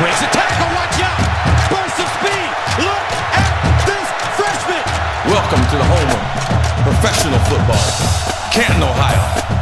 Breaks a tackle, watch out! Burst of speed! Look at this freshman! Welcome to the home of professional football, Canton, Ohio.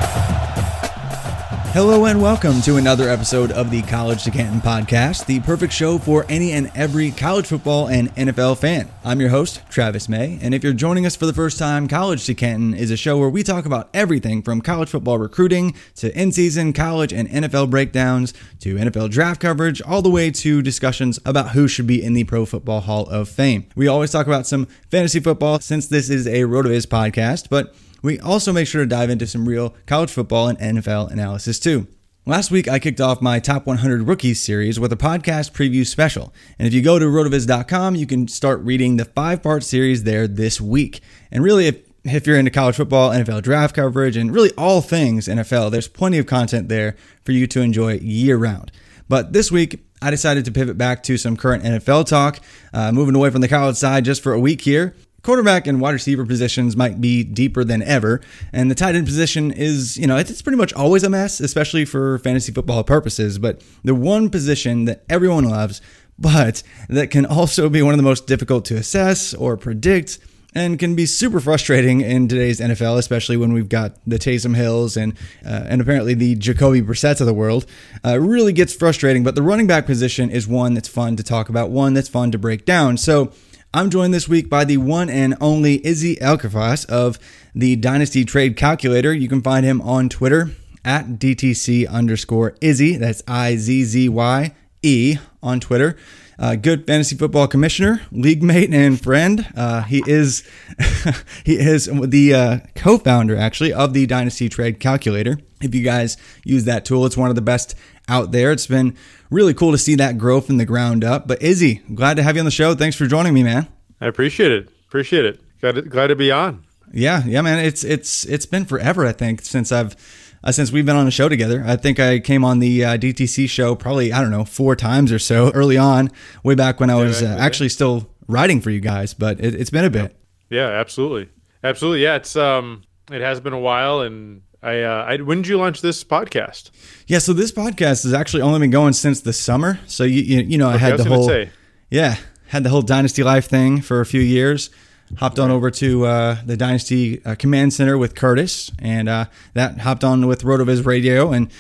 Hello and welcome to another episode of the College to Canton podcast, the perfect show for any and every college football and NFL fan. I'm your host, Travis May, and if you're joining us for the first time, College to Canton is a show where we talk about everything from college football recruiting to in season college and NFL breakdowns to NFL draft coverage, all the way to discussions about who should be in the Pro Football Hall of Fame. We always talk about some fantasy football since this is a RotoViz podcast, but we also make sure to dive into some real college football and NFL analysis too. Last week, I kicked off my Top 100 Rookies series with a podcast preview special. And if you go to rotoviz.com, you can start reading the five part series there this week. And really, if, if you're into college football, NFL draft coverage, and really all things NFL, there's plenty of content there for you to enjoy year round. But this week, I decided to pivot back to some current NFL talk, uh, moving away from the college side just for a week here. Quarterback and wide receiver positions might be deeper than ever, and the tight end position is, you know, it's pretty much always a mess, especially for fantasy football purposes. But the one position that everyone loves, but that can also be one of the most difficult to assess or predict and can be super frustrating in today's NFL, especially when we've got the Taysom Hills and uh, and apparently the Jacoby Brissett's of the world. Uh, really gets frustrating, but the running back position is one that's fun to talk about, one that's fun to break down. So I'm joined this week by the one and only Izzy Elkaffas of the Dynasty Trade Calculator. You can find him on Twitter at DTC underscore Izzy. That's I Z Z Y E on Twitter. Uh, good fantasy football commissioner, league mate, and friend. Uh, he is he is the uh, co-founder actually of the Dynasty Trade Calculator. If you guys use that tool, it's one of the best out there. It's been really cool to see that grow from the ground up. But Izzy, glad to have you on the show. Thanks for joining me, man. I appreciate it. Appreciate it. Glad to, glad to be on. Yeah, yeah, man. It's it's it's been forever. I think since I've uh, since we've been on a show together. I think I came on the uh, DTC show probably I don't know four times or so early on, way back when I was uh, actually still writing for you guys. But it, has been a bit. Yeah, absolutely, absolutely. Yeah, it's um, it has been a while, and I, uh, I when did you launch this podcast? Yeah, so this podcast has actually only been going since the summer. So you you, you know I okay, had I the whole yeah had the whole Dynasty Life thing for a few years. hopped on over to uh, the Dynasty uh, Command Center with Curtis, and uh, that hopped on with Rotoviz Radio, and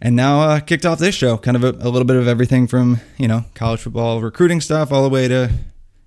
and now uh, kicked off this show. Kind of a, a little bit of everything from you know college football recruiting stuff all the way to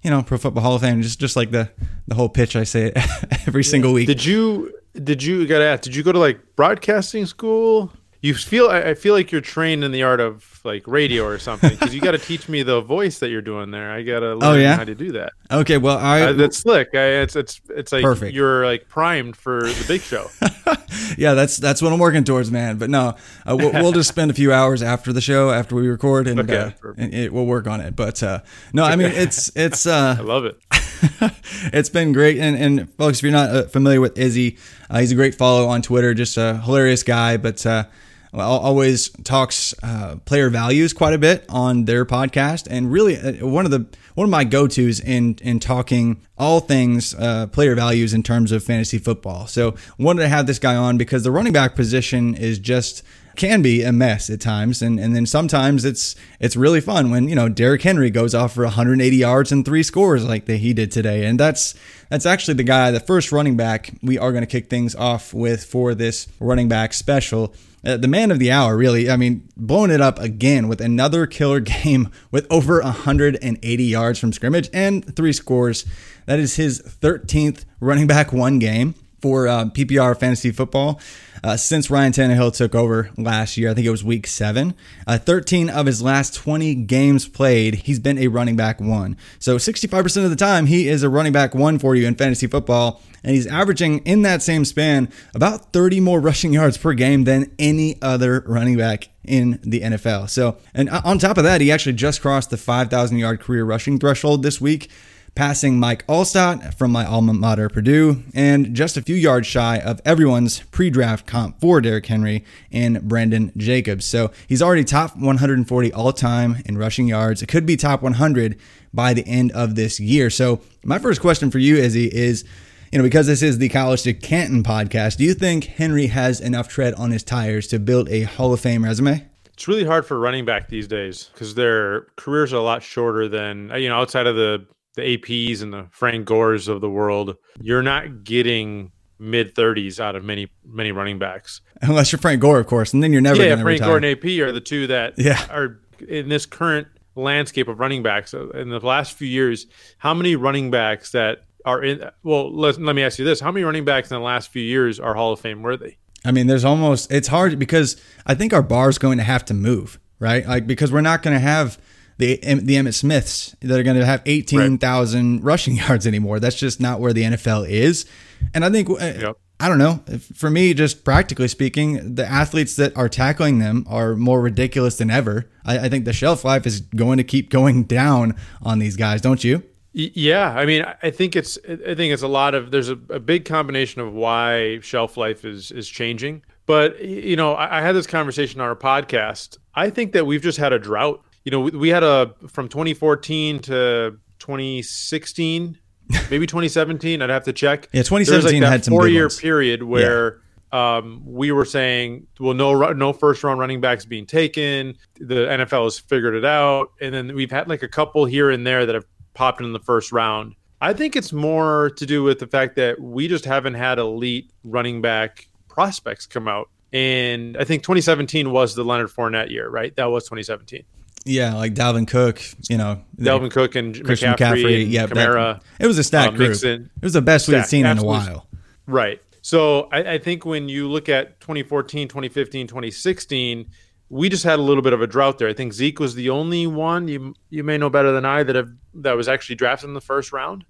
you know Pro Football Hall of Fame. Just just like the the whole pitch I say every single week. Did you did you got to ask? Did you go to like broadcasting school? You feel I I feel like you're trained in the art of like radio or something because you got to teach me the voice that you're doing there. I got to learn Oh, yeah? how to do that. Okay, well I Uh, that's slick. I, it's it's it's like Perfect. you're like primed for the big show. yeah, that's that's what I'm working towards, man. But no, uh, we'll, we'll just spend a few hours after the show, after we record, and, Okay, uh, and it, we'll work on it. But uh, no, I mean it's it's uh, I love it. it's been great. And, and folks, if you're not uh, familiar with Izzy, uh, he's a great follow on Twitter. Just a hilarious guy, but uh, always talks uh, player values quite a bit on their podcast. And really, uh, one of the one of my go tos in in talking all things uh, player values in terms of fantasy football. So wanted to have this guy on because the running back position is just can be a mess at times and and then sometimes it's it's really fun when you know Derrick Henry goes off for 180 yards and three scores like that he did today. And that's that's actually the guy the first running back we are going to kick things off with for this running back special. Uh, the man of the hour really. I mean blowing it up again with another killer game with over 180 yards from scrimmage and three scores. That is his 13th running back one game for uh, PPR fantasy football uh, since Ryan Tannehill took over last year. I think it was week seven. Uh, 13 of his last 20 games played, he's been a running back one. So 65% of the time, he is a running back one for you in fantasy football. And he's averaging in that same span about 30 more rushing yards per game than any other running back in the NFL. So, and on top of that, he actually just crossed the 5,000 yard career rushing threshold this week passing Mike Alstott from my alma mater, Purdue, and just a few yards shy of everyone's pre draft comp for Derrick Henry and Brandon Jacobs. So he's already top 140 all time in rushing yards. It could be top 100 by the end of this year. So, my first question for you, Izzy, is you know, because this is the College to Canton podcast, do you think Henry has enough tread on his tires to build a Hall of Fame resume? It's really hard for running back these days because their careers are a lot shorter than you know outside of the the APs and the Frank Gores of the world. You're not getting mid 30s out of many many running backs. Unless you're Frank Gore, of course, and then you're never yeah, going to Frank retire. Gore and AP are the two that Yeah. are in this current landscape of running backs in the last few years. How many running backs that are in? Well, let, let me ask you this: How many running backs in the last few years are Hall of Fame worthy? I mean, there's almost it's hard because I think our bar is going to have to move, right? Like because we're not going to have the the Emmitt Smiths that are going to have 18,000 rushing yards anymore. That's just not where the NFL is. And I think uh, Yep. I don't know, for me just practically speaking, the athletes that are tackling them are more ridiculous than ever. I, I think the shelf life is going to keep going down on these guys, don't you? Yeah, I mean, I- I think it's I think it's a lot of there's a, a big combination of why shelf life is is changing. But you know, I, I had this conversation on our podcast. I think that we've just had a drought. You know, we, we had a from 2014 to 2016, maybe 2017. I'd have to check. Yeah, 2017 that had some four year ones. period where. Um, we were saying, well, no, no first round running backs being taken. The NFL has figured it out, and then we've had like a couple here and there that have popped in the first round. I think it's more to do with the fact that we just haven't had elite running back prospects come out. And I think 2017 was the Leonard Fournette year, right? That was 2017. Yeah, like Dalvin Cook, you know, Dalvin Cook and Christian McCaffrey, McCaffrey, yeah, that- Kamara. it was a stacked uh, group. Mixon. It was the best we had seen in a while. Right. So I, I think when you look at 2014, 2015, 2016, we just had a little bit of a drought there. I think Zeke was the only one you you may know better than I that have that was actually drafted in the first round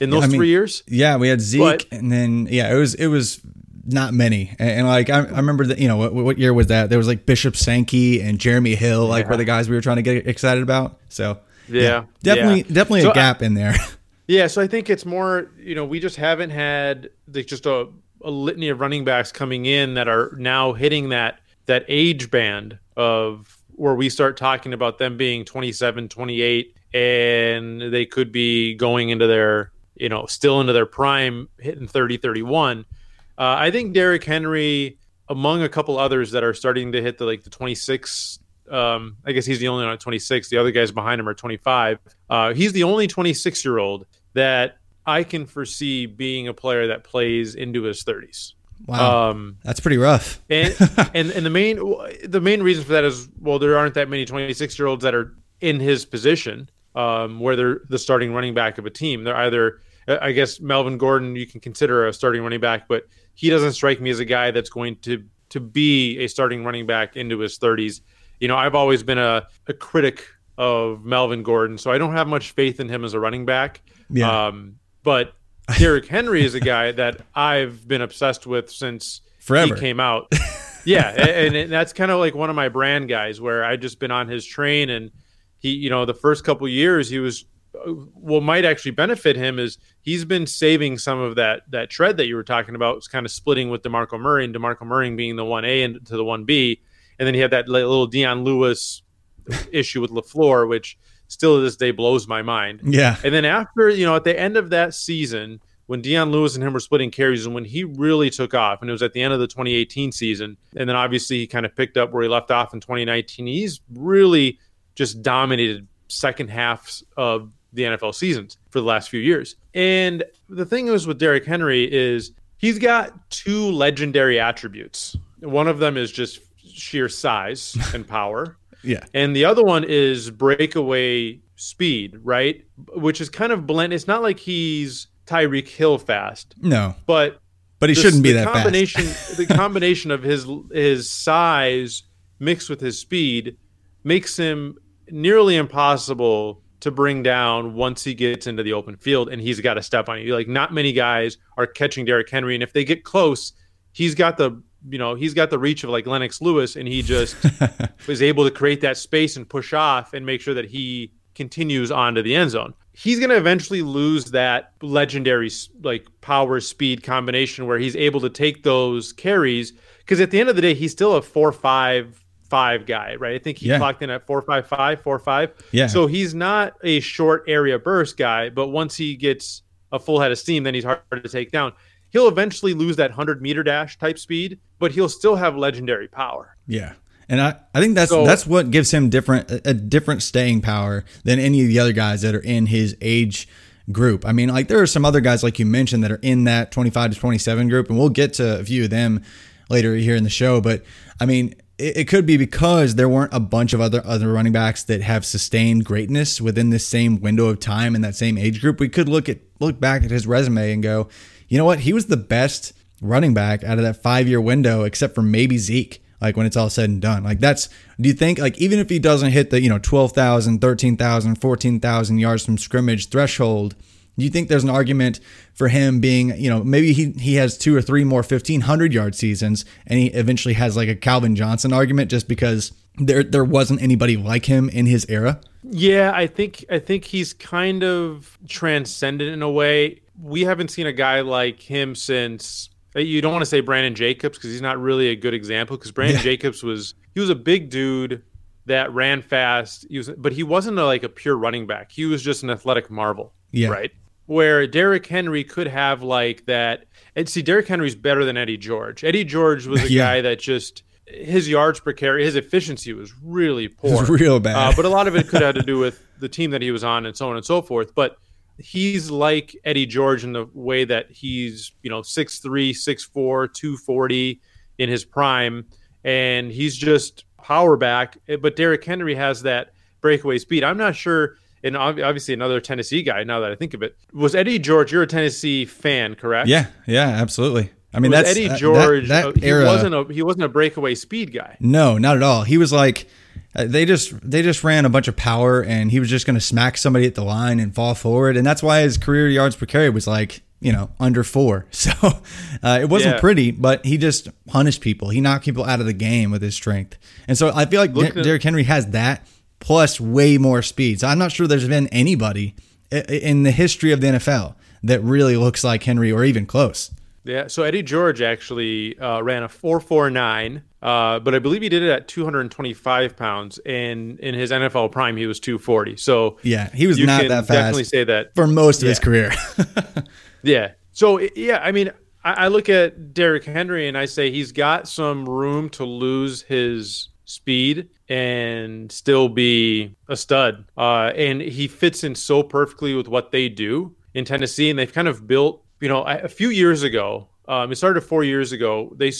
in those I mean, three years. Yeah, we had Zeke, But- and then yeah, it was it was not many, and, and, like I, I remember that you know what, what year was that? There was like Bishop Sankey and Jeremy Hill, like Yeah. were the guys we were trying to get excited about. So Yeah, definitely yeah. definitely So a I- gap in there. Yeah, so I think it's more, you know, we just haven't had like just a, a litany of running backs coming in that are now hitting that that age band of where we start talking about them being 27, 28 and they could be going into their, you know, still into their prime hitting 30, 31. Uh, I think Derrick Henry among a couple others that are starting to hit the like the 26 um, I guess he's the only one at 26. The other guys behind him are 25. Uh, he's the only 26 year old that I can foresee being a player that plays into his 30s. Wow, Um, that's pretty rough. and, and and the main the main reason for that is well, there aren't that many 26 year olds that are in his position, um, where they're the starting running back of a team. They're either, I guess, Melvin Gordon you can consider a starting running back, but he doesn't strike me as a guy that's going to to be a starting running back into his 30s. You know, I've always been a, a critic of Melvin Gordon, so I don't have much faith in him as a running back. Yeah. Um, but Derrick Henry is a guy that I've been obsessed with since Forever. he came out. yeah, and, and that's kind of like one of my brand guys where I've just been on his train and he, you know, the first couple years he was what might actually benefit him is he's been saving some of that that tread that you were talking about. It's kind of splitting with DeMarco Murray and DeMarco Murray being the 1A and to the 1B. And then he had that little Dion Lewis issue with LaFleur, which still to this day blows my mind. Yeah. And then after, you know, at the end of that season, when Dion Lewis and him were splitting carries and when he really took off, and it was at the end of the 2018 season, and then obviously he kind of picked up where he left off in 2019, he's really just dominated second halves of the NFL seasons for the last few years. And the thing is with Derrick Henry is he's got two legendary attributes. One of them is just sheer size and power. Yeah. And the other one is breakaway speed, right? Which is kind of blend. It's not like he's Tyreek Hill fast, No, but but he the- shouldn't be that combination, fast. the combination of his his size mixed with his speed makes him nearly impossible to bring down once he gets into the open field and he's got to step on you. Like not many guys are catching Derrick Henry, and if they get close, he's got the you know he's got the reach of like Lennox Lewis, and he just is able to create that space and push off and make sure that he continues onto the end zone. He's going to eventually lose that legendary like power speed combination where he's able to take those carries because at the end of the day he's still a 4-5 5 guy, right? I think he Yeah. clocked in at 4-5-5, 4-5. Yeah. So he's not a short area burst guy, but once he gets a full head of steam then he's hard to take down. He'll eventually lose that 100 meter dash type speed, but he'll still have legendary power. Yeah. And I, I think that's So- that's what gives him different a, a different staying power than any of the other guys that are in his age group. I mean, like there are some other guys like you mentioned that are in that 25 to 27 group and we'll get to a few of them later here in the show, but I mean, it, could be because there weren't a bunch of other other running backs that have sustained greatness within this same window of time in that same age group. We could look at look back at his resume and go, you know what? He was the best running back out of that five year window, except for maybe Zeke. Like when it's all said and done, like that's. Do you think like even if he doesn't hit the you know 12,000, 13,000, 14,000 yards from scrimmage threshold, do you think there's an argument for him being you know maybe he he has two or three more 1500 yard seasons and he eventually has like a Calvin Johnson argument just because there there wasn't anybody like him in his era? Yeah, I think I think he's kind of transcendent in a way. We haven't seen a guy like him since. uh, You don't want to say Brandon Jacobs because he's not really a good example. Because Brandon Yeah. Jacobs was he was a big dude that ran fast. He was, but he wasn't a, like a pure running back. He was just an athletic marvel. Yeah. Right. Where Derrick Henry could have like that. And see, Derrick Henry's better than Eddie George. Eddie George was a Yeah. guy that just his yards per carry, his efficiency was really poor. was real bad. Uh, but a lot of it could have to do with the team that he was on and so on and so forth. But he's like Eddie George in the way that he's, you know, 6'3, 6'4, 240 in his prime. And he's just power back. But Derrick Henry has that breakaway speed. I'm not sure. And ob- obviously, another Tennessee guy. Now that I think of it, was Eddie George? You're a Tennessee fan, correct? Yeah, yeah, absolutely. I mean Was that's Eddie George. that, uh, that era he wasn't a he wasn't a breakaway speed guy. No, not at all. He was like uh, they just they just ran a bunch of power and he was just going to smack somebody at the line and fall forward and that's why his career yards per carry was like, you know, under 4. So, uh, it wasn't Yeah. pretty, but he just punished people. He knocked people out of the game with his strength. And so I feel like Look Derrick Henry has that plus way more speed. So I'm not sure there's been anybody in the history of the NFL that really looks like Henry or even close. Yeah, so Eddie George actually uh, ran a 4.49, uh, but I believe he did it at 225 pounds, and in his NFL prime, he was 240. So Yeah, he was not that fast Definitely say that. for most of his career. Yeah. So yeah, I mean, I, I look at Derrick Henry and I say he's got some room to lose his speed and still be a stud. Uh, and he fits in so perfectly with what they do. in Tennessee, and they've kind of built. You know, a few years ago, um, it started four years ago. They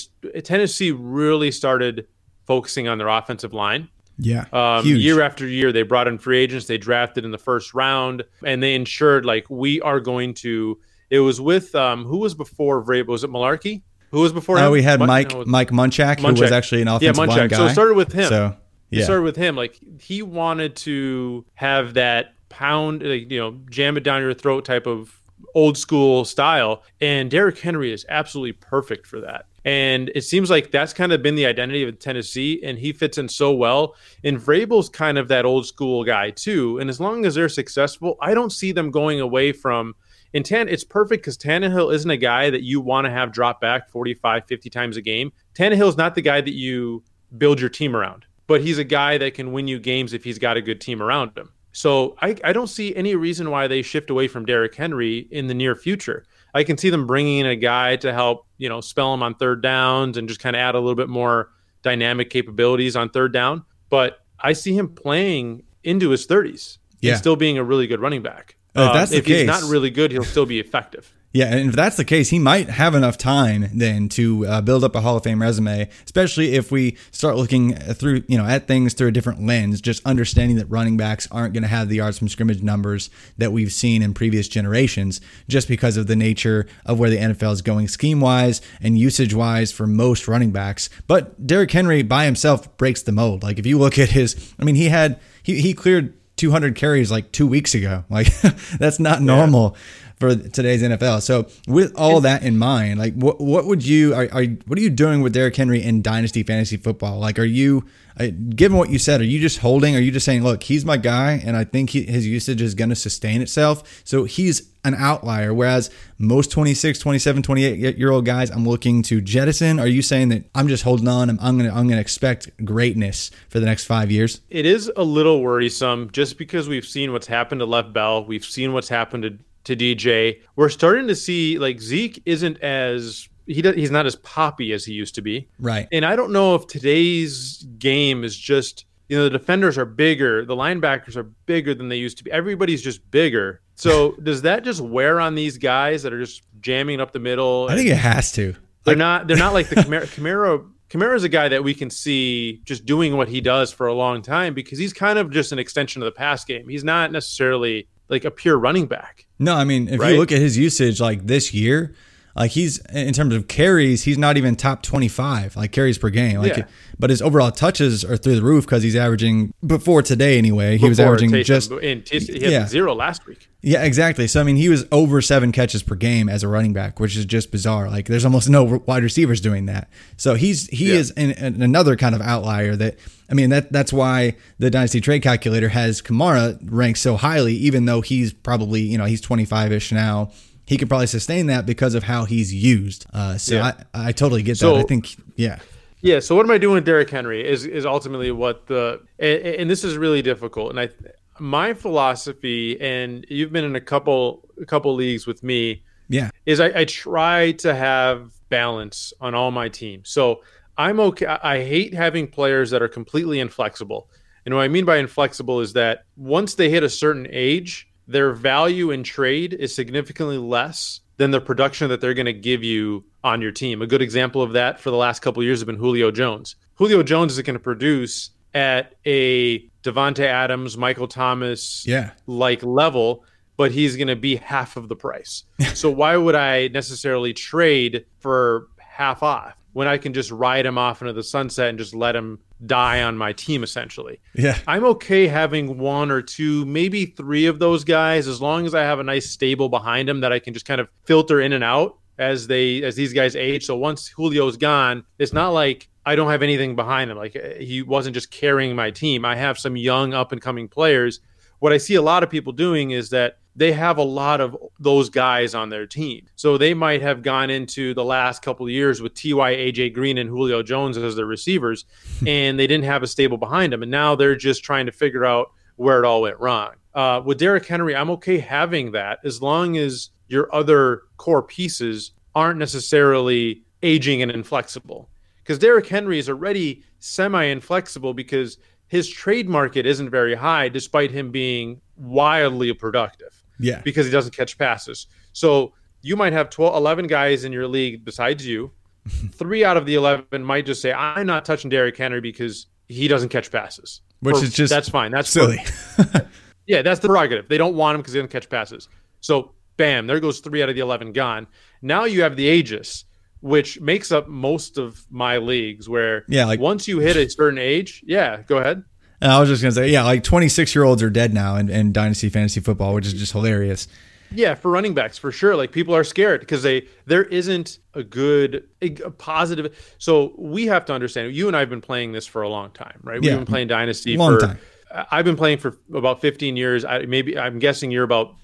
Tennessee really started focusing on their offensive line. Yeah, um, year after year, they brought in free agents. They drafted in the first round, and they ensured like we are going to. It was with um, who was before Vrabel? Was it Mularkey? Who was before? Oh, we had Mike Mike Munchak, Munchak, who was actually an offensive yeah, Munchak. line guy. So it started with him. So yeah. started with him. Like he wanted to have that pound, like, you know, jam it down your throat type of old school style. And Derrick Henry is absolutely perfect for that. And it seems like that's kind of been the identity of Tennessee, and he fits in so well. And Vrabel's kind of that old school guy too. And as long as they're successful, I don't see them going away from. And Tan, it's perfect because Tannehill isn't a guy that you want to have drop back 45, 50 times a game. Tannehill's not the guy that you build your team around, but he's a guy that can win you games if he's got a good team around him. So I, I don't see any reason why they shift away from Derrick Henry in the near future. I can see them bringing in a guy to help, you know, spell him on third downs and just kind of add a little bit more dynamic capabilities on third down. But I see him playing into his 30s yeah. and still being a really good running back. Uh, if that's uh, the if case, he's not really good, he'll still be effective. Yeah, and if that's the case, he might have enough time then to uh, build up a Hall of Fame resume, especially if we start looking through, you know, at things through a different lens, just understanding that running backs aren't going to have the yards from scrimmage numbers that we've seen in previous generations just because of the nature of where the NFL is going scheme-wise and usage-wise for most running backs. But Derrick Henry by himself breaks the mold. Like if you look at his I mean, he had he he cleared 200 carries like 2 weeks ago. Like that's not normal. Yeah for today's NFL. So with all that in mind, like what what would you are, are what are you doing with Derrick Henry in dynasty fantasy football? Like, are you given what you said, are you just holding? Are you just saying, look, he's my guy, and I think he, his usage is going to sustain itself? So he's an outlier. Whereas most 26, 27, 28 year old guys, I'm looking to jettison. Are you saying that I'm just holding on? I'm, I'm going to I'm to expect greatness for the next five years? It is a little worrisome just because we've seen what's happened to Lev Bell. We've seen what's happened to to DJ. We're starting to see like Zeke isn't as he does, he's not as poppy as he used to be. Right. And I don't know if today's game is just you know the defenders are bigger, the linebackers are bigger than they used to be. Everybody's just bigger. So does that just wear on these guys that are just jamming up the middle? I think it has to. They're like, not. They're not like the. Kamara Kamara is a guy that we can see just doing what he does for a long time because he's kind of just an extension of the pass game. He's not necessarily like a pure running back. No, I mean, if right? you look at his usage like this year, like he's in terms of carries, he's not even top 25 like carries per game. Like, yeah. but his overall touches are through the roof because he's averaging before today anyway. He before was averaging Taysom, just in, he had yeah. zero last week. Yeah, exactly. So I mean, he was over seven catches per game as a running back, which is just bizarre. Like, there's almost no wide receivers doing that. So he's he yeah. is in, in another kind of outlier. That I mean, that that's why the dynasty trade calculator has Kamara ranked so highly, even though he's probably you know he's 25 ish now he could probably sustain that because of how he's used. Uh, so yeah. I, I totally get so, that. I think, yeah. Yeah. So what am I doing with Derrick Henry is is ultimately what the and, and, this is really difficult. And I my philosophy, and you've been in a couple a couple leagues with me. Yeah. Is I, I try to have balance on all my teams. So I'm okay. I hate having players that are completely inflexible. And what I mean by inflexible is that once they hit a certain age, their value in trade is significantly less than the production that they're going to give you on your team. A good example of that for the last couple years has been Julio Jones. Julio Jones is going to produce at a Davante Adams, Michael Thomas yeah. like level, but he's going to be half of the price. so why would I necessarily trade for half off when I can just ride him off into the sunset and just let him die on my team essentially. Yeah. I'm okay having one or two, maybe three of those guys as long as I have a nice stable behind them that I can just kind of filter in and out as they as these guys age. So once Julio's gone, it's not like I don't have anything behind him. Like uh, he wasn't just carrying my team. I have some young up and coming players. What I see a lot of people doing is that they have a lot of those guys on their team. So they might have gone into the last couple of years with Ty, AJ Green, and Julio Jones as their receivers, and they didn't have a stable behind them. And now they're just trying to figure out where it all went wrong. Uh, with Derrick Henry, I'm okay having that as long as your other core pieces aren't necessarily aging and inflexible. Because Derrick Henry is already semi inflexible because his trade market isn't very high, despite him being wildly productive. Yeah. because he doesn't catch passes. So you might have 12, 11 guys in your league besides you. Three out of the 11 might just say, I'm not touching Derrick Henry because he doesn't catch passes. Which Or is just that's fine. That's silly. yeah, that's the prerogative. They don't want him because he doesn't catch passes. So, bam, there goes three out of the 11 gone. Now you have the Aegis, which makes up most of my leagues where Yeah, like- once you hit a certain age, yeah, go ahead. And I was just gonna say, yeah, like 26 year olds are dead now in, in dynasty fantasy football, which is just hilarious. Yeah, for running backs, for sure. Like people are scared because they there isn't a good, a, a positive. So we have to understand. You and I have been playing this for a long time, right? We've Yeah. been playing Dynasty Long for. time. I've been playing for about 15 years. I maybe I'm guessing you're about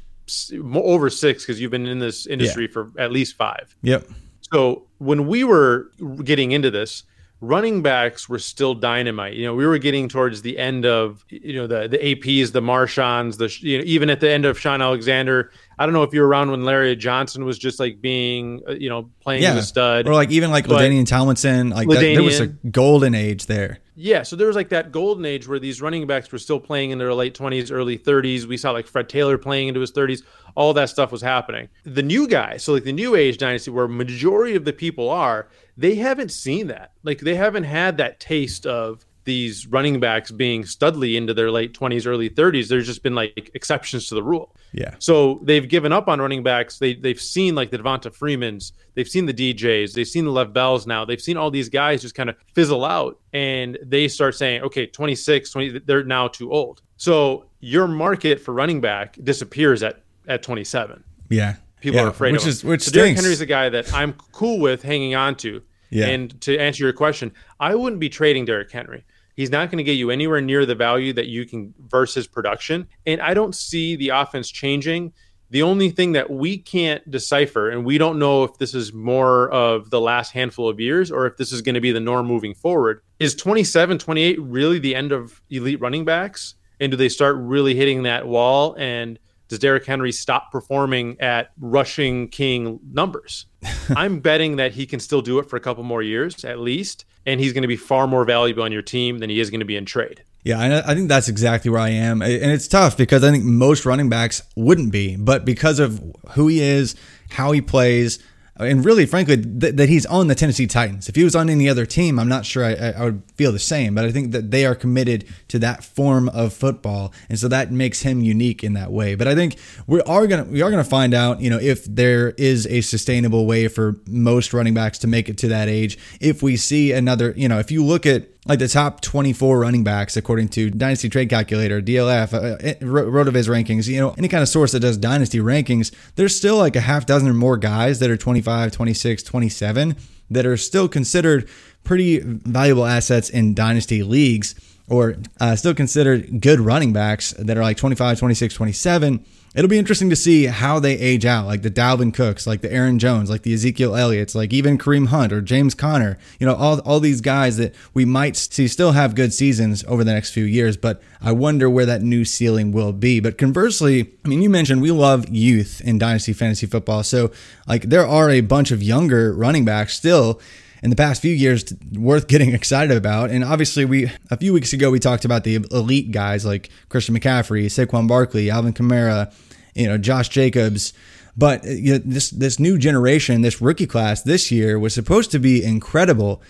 over six because you've been in this industry for at least five. Yep. So when we were getting into this, running backs were still dynamite. You know, we were getting towards the end of you know the the APs, the Marshawns, the you know even at the end of Shaun Alexander. I don't know if you were around when Larry Johnson was just like being uh, you know playing Yeah. as a stud. Or like even like LaDainian Tomlinson, like that, there was a golden age there. Yeah, so there was like that golden age where these running backs were still playing in their late 20s, early 30s. We saw like Fred Taylor playing into his 30s. All that stuff was happening. The new guys, so like the new age dynasty where majority of the people are, they haven't seen that. Like they haven't had that taste of these running backs being studly into their late 20s, early 30s. There's just been like exceptions to the rule. Yeah. So they've given up on running backs. They they've seen like the Devonta Freemans, they've seen the DJs, they've seen the Lev Bells now. They've seen all these guys just kind of fizzle out and they start saying, okay, 26, 20, they're now too old. So your market for running back disappears at at 27. Yeah. People Yeah, are afraid which of him. is which so Derrick. Henry's a guy that I'm cool with hanging on to. Yeah. And to answer your question, I wouldn't be trading Derrick Henry. He's not going to get you anywhere near the value that you can versus production. And I don't see the offense changing. The only thing that we can't decipher, and we don't know if this is more of the last handful of years or if this is going to be the norm moving forward, is 27, 28 really the end of elite running backs? And do they start really hitting that wall? And does Derrick Henry stop performing at rushing king numbers? I'm betting that he can still do it for a couple more years at least, and he's going to be far more valuable on your team than he is going to be in trade. Yeah, I I think that's exactly where I am. And it's tough because I think most running backs wouldn't be, but because of who he is, how he plays, and really, frankly, th- that he's on the Tennessee Titans. If he was on any other team, I'm not sure I, I would feel the same. But I think that they are committed to that form of football, and so that makes him unique in that way. But I think we are gonna we are gonna find out, you know, if there is a sustainable way for most running backs to make it to that age. If we see another, you know, if you look at like the top 24 running backs according to Dynasty Trade Calculator, DLF, uh, of his rankings, you know, any kind of source that does Dynasty rankings, there's still like a half dozen or more guys that are 25, 26, 27 that are still considered pretty valuable assets in Dynasty leagues or uh, still considered good running backs that are like 25, 26, 27. It'll be interesting to see how they age out, like the Dalvin Cooks, like the Aaron Jones, like the Ezekiel Elliott's, like even Kareem Hunt or James Conner. You know, all, all these guys that we might see still have good seasons over the next few years, but I wonder where that new ceiling will be. But conversely, I mean, you mentioned we love youth in Dynasty Fantasy Football. So, like, there are a bunch of younger running backs still in the past few years worth getting excited about. And obviously, we a few weeks ago we talked about the elite guys like Christian McCaffrey, Saquon Barkley, Alvin Kamara, you know, Josh Jacobs. But uh, you know, this this new generation, this rookie class this year was supposed to be incredible.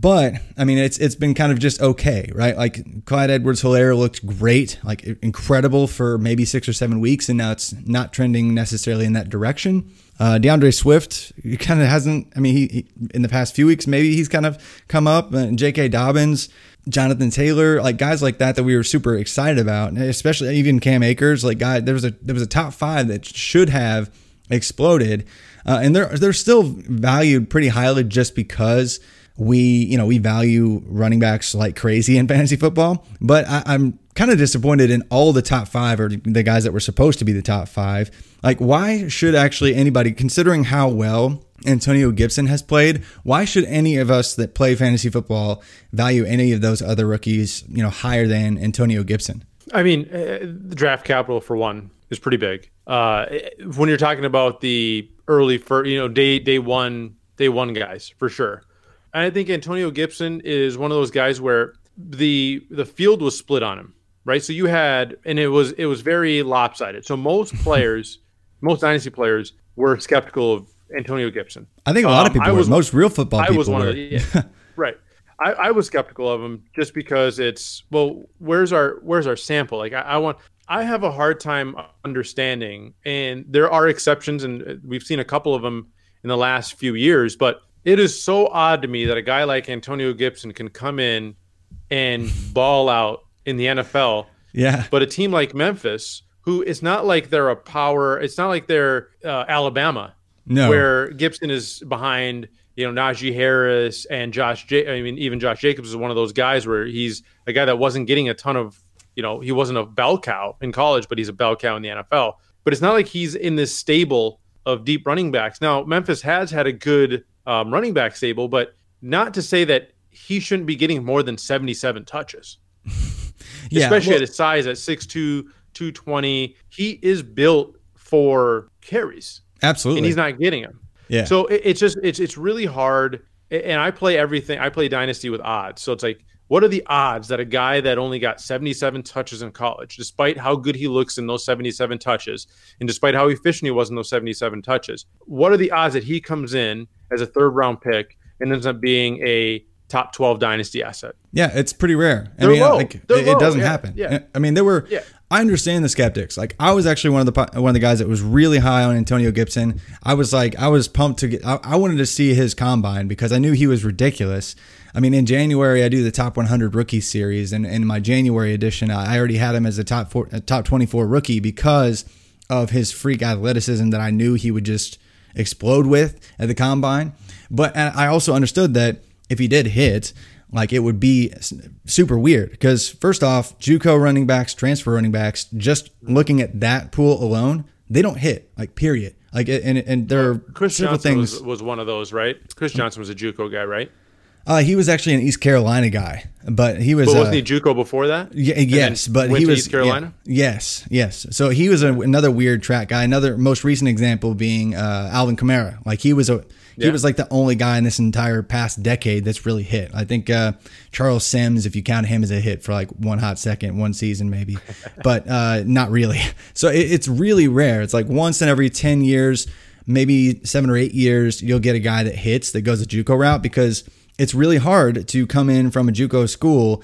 But I mean, it's it's been kind of just okay, right? Like Clyde Edwards-Hilaire looked great, like incredible for maybe six or seven weeks, and now it's not trending necessarily in that direction. Uh, D'Andre Swift kind of hasn't. I mean, he, he in the past few weeks maybe he's kind of come up. And J.K. Dobbins, Jonathan Taylor, like guys like that that we were super excited about, and especially even Cam Akers. Like guy, there was a there was a top five that should have exploded, uh, and they're they're still valued pretty highly just because we you know we value running backs like crazy in fantasy football. But I, I'm kind of disappointed in all the top five or the guys that were supposed to be the top five. Like, why should actually anybody, considering how well Antonio Gibson has played, why should any of us that play fantasy football value any of those other rookies, you know, higher than Antonio Gibson? I mean, uh, the draft capital for one is pretty big. Uh, when you're talking about the early, for you know, day day one, day one guys for sure. And I think Antonio Gibson is one of those guys where the the field was split on him. right? So you had, and it was it was very lopsided. So most players, most dynasty players, were skeptical of Antonio Gibson. I think a lot of Um, people I were. was- Most real football I people was one were. of the yeah, right. I, I was skeptical of him just because it's well, where's our where's our sample? Like I, I want I have a hard time understanding, and there are exceptions, and we've seen a couple of them in the last few years, but it is so odd to me that a guy like Antonio Gibson can come in and ball out in the NFL, yeah. but a team like Memphis, who it's not like they're a power, it's not like they're uh, Alabama, No. where Gibson is behind, you know, Najee Harris and Josh. J- I mean, even Josh Jacobs is one of those guys where he's a guy that wasn't getting a ton of, you know, he wasn't a bell cow in college, but he's a bell cow in the NFL. But it's not like he's in this stable of deep running backs. Now, Memphis has had a good um, running back stable, but not to say that he shouldn't be getting more than 77 touches yeah. especially well, at his size at 6'2", 220. He is built for carries, absolutely. and he's not getting them. Yeah. So it, it's just it's it's really hard. And I play everything. I play Dynasty with odds. So it's like, what are the odds that a guy that only got 77 touches in college, despite how good he looks in those 77 touches, and despite how efficient he was in those 77 touches, what are the odds that he comes in as a third round pick and ends up being a top 12 Dynasty asset? Yeah, it's pretty rare. I They're mean, low. like They're it, low, it doesn't yeah, happen. yeah. I mean, there were. Yeah. I understand the skeptics. Like I was actually one of the one of the guys that was really high on Antonio Gibson. I was like, I was pumped to get. I, I wanted to see his combine because I knew he was ridiculous. I mean, in January I do the top 100 rookie series, and in my January edition, I already had him as a top four, a top 24 rookie because of his freak athleticism that I knew he would just explode with at the combine. But I also understood that if he did hit, like it would be super weird because first off, JUCO running backs, transfer running backs, just looking at that pool alone, they don't hit. Like period. Like and and there are Chris several Johnson things. was, was one of those, right? Chris Johnson was a JUCO guy, right? uh, he was actually an East Carolina guy, but he was. But uh, wasn't he JUCO before that? Yeah, yes, but he was East Carolina. yeah, yes, yes. So he was a, another weird track guy. Another most recent example being uh, Alvin Kamara. Like he was a he was like the only guy in this entire past decade that's really hit. I think uh, Charles Sims, if you count him as a hit for like one hot second, one season maybe, but uh, not really. So it, it's really rare. It's like once in every ten years, maybe seven or eight years, you'll get a guy that hits that goes a JUCO route because it's really hard to come in from a JUCO school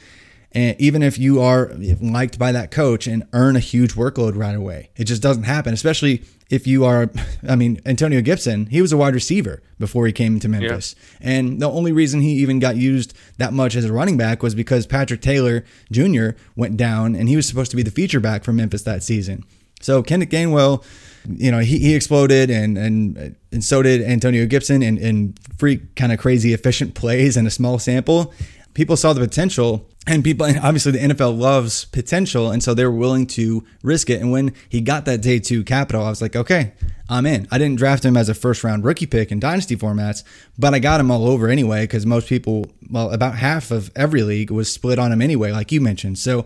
and even if you are liked by that coach and earn a huge workload right away, it just doesn't happen. Especially if you are, I mean, Antonio Gibson, he was a wide receiver before he came to Memphis, and the only reason he even got used that much as a running back was because Patrick Taylor Jr. went down, and he was supposed to be the feature back for Memphis that season. So Kenneth Gainwell, you know, he, he exploded and and and so did Antonio Gibson and and freak kind of crazy efficient plays in a small sample. People saw the potential and people and obviously the NFL loves potential and so they were willing to risk it. And when he got that day two capital, I was like, okay, I'm in. I didn't draft him as a first round rookie pick in dynasty formats, but I got him all over anyway because most people, well, about half of every league was split on him anyway, like you mentioned. So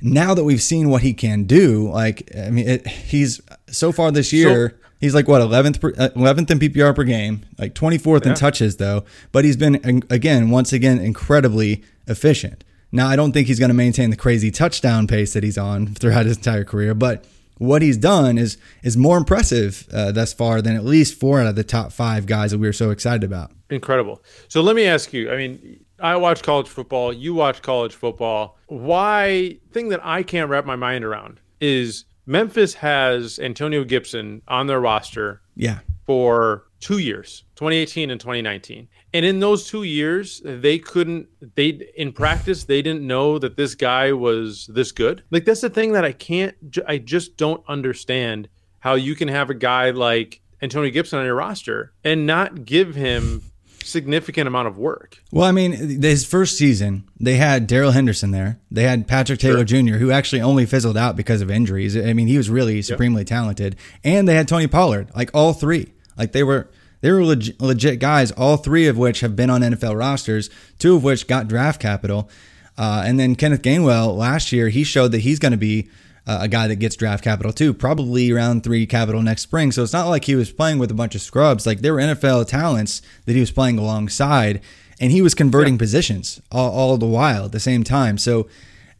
now that we've seen what he can do, like I mean, it, he's so far this year. He's like what 11th per, uh, 11th in PPR per game, like 24th in touches though. But he's been again, once again, incredibly efficient. Now I don't think he's going to maintain the crazy touchdown pace that he's on throughout his entire career, but what he's done is is more impressive uh, thus far than at least four out of the top five guys that we were so excited about. Incredible. So let me ask you. I mean, I watch college football. You watch college football. Why? Thing that I can't wrap my mind around is Memphis has Antonio Gibson on their roster Yeah, for two years 2018 and 2019 and in those two years they couldn't they in practice they didn't know that this guy was this good. Like that's the thing that i can't i just don't understand how you can have a guy like antonio gibson on your roster and not give him significant amount of work Well, I mean, his first season, they had Darrell Henderson there. They had Patrick Taylor Jr., who actually only fizzled out because of injuries. I mean, he was really supremely talented. And they had Tony Pollard, like all three. Like they were they were legit, legit guys, all three of which have been on NFL rosters, two of which got draft capital. Uh, and then Kenneth Gainwell last year, he showed that he's going to be uh, a guy that gets draft capital too, probably around three capital next spring. So it's not like he was playing with a bunch of scrubs. Like there were NFL talents that he was playing alongside, and he was converting positions all, all the while at the same time. So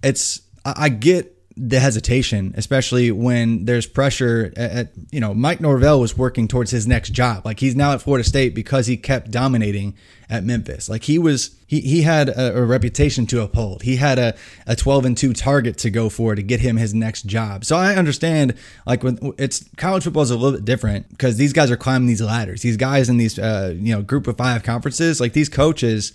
it's I, I get the hesitation, especially when there's pressure at, at, you know, Mike Norvell was working towards his next job. Like he's now at Florida State because he kept dominating at Memphis. Like he was, he, he had a, a reputation to uphold. He had a, a 12 and 2 target to go for to get him his next job. So I understand like when it's college football is a little bit different because these guys are climbing these ladders. These guys in these, uh, you know, group of five conferences, like these coaches,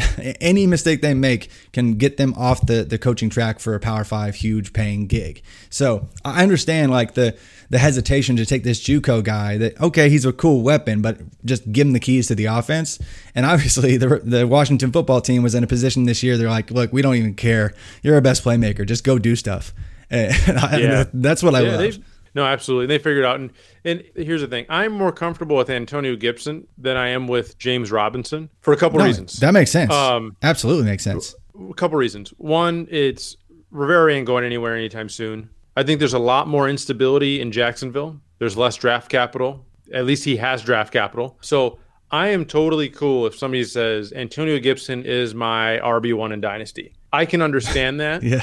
any mistake they make can get them off the, the coaching track for a power five huge paying gig. So I understand like the the hesitation to take this JUCO guy that okay he's a cool weapon but just give him the keys to the offense. And obviously the the Washington football team was in a position this year they're like look we don't even care you're our best playmaker just go do stuff. And I, yeah. that's what I yeah, love. No, absolutely. They figured out. And, and here's the thing I'm more comfortable with Antonio Gibson than I am with James Robinson for a couple no, reasons. That makes sense. Um, Absolutely makes sense. A couple reasons. One, it's Rivera ain't going anywhere anytime soon. I think there's a lot more instability in Jacksonville. There's less draft capital. At least he has draft capital. So I am totally cool if somebody says Antonio Gibson is my RB1 in Dynasty. I can understand that. yeah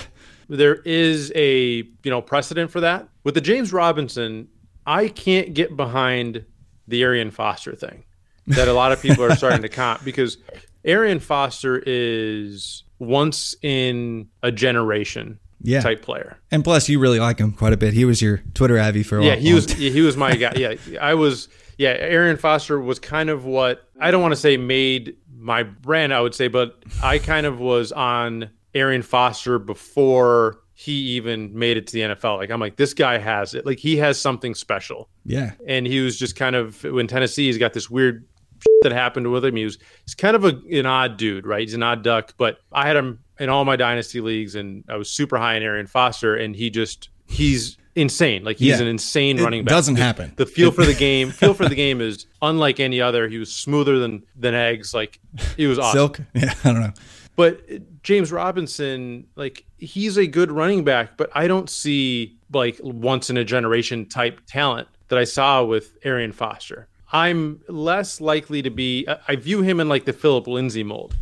there is a you know precedent for that. With the James Robinson, I can't get behind the Arian Foster thing that a lot of people are starting to comp because Arian Foster is once in a generation yeah. type player. And plus, you really like him quite a bit. He was your Twitter avy for a while. yeah. He was he was my guy. Yeah, I was. Yeah, Arian Foster was kind of what I don't want to say made my brand. I would say, but I kind of was on Arian Foster before he even made it to the NFL. Like I'm like, this guy has it. Like he has something special. Yeah. And he was just kind of in Tennessee, he's got this weird that happened with him. He was he's kind of a, an odd dude, right? He's an odd duck. But I had him in all my dynasty leagues and I was super high in Arian Foster and he just he's insane. Like he's yeah. an insane it running back. Doesn't happen. The feel for the game, feel for the game is unlike any other. He was smoother than than eggs. Like he was awesome. Silk. Yeah, I don't know. But James Robinson, like he's a good running back, but I don't see like once in a generation type talent that I saw with Arian Foster. I'm less likely to be. I view him in like the Phillip Lindsay mold,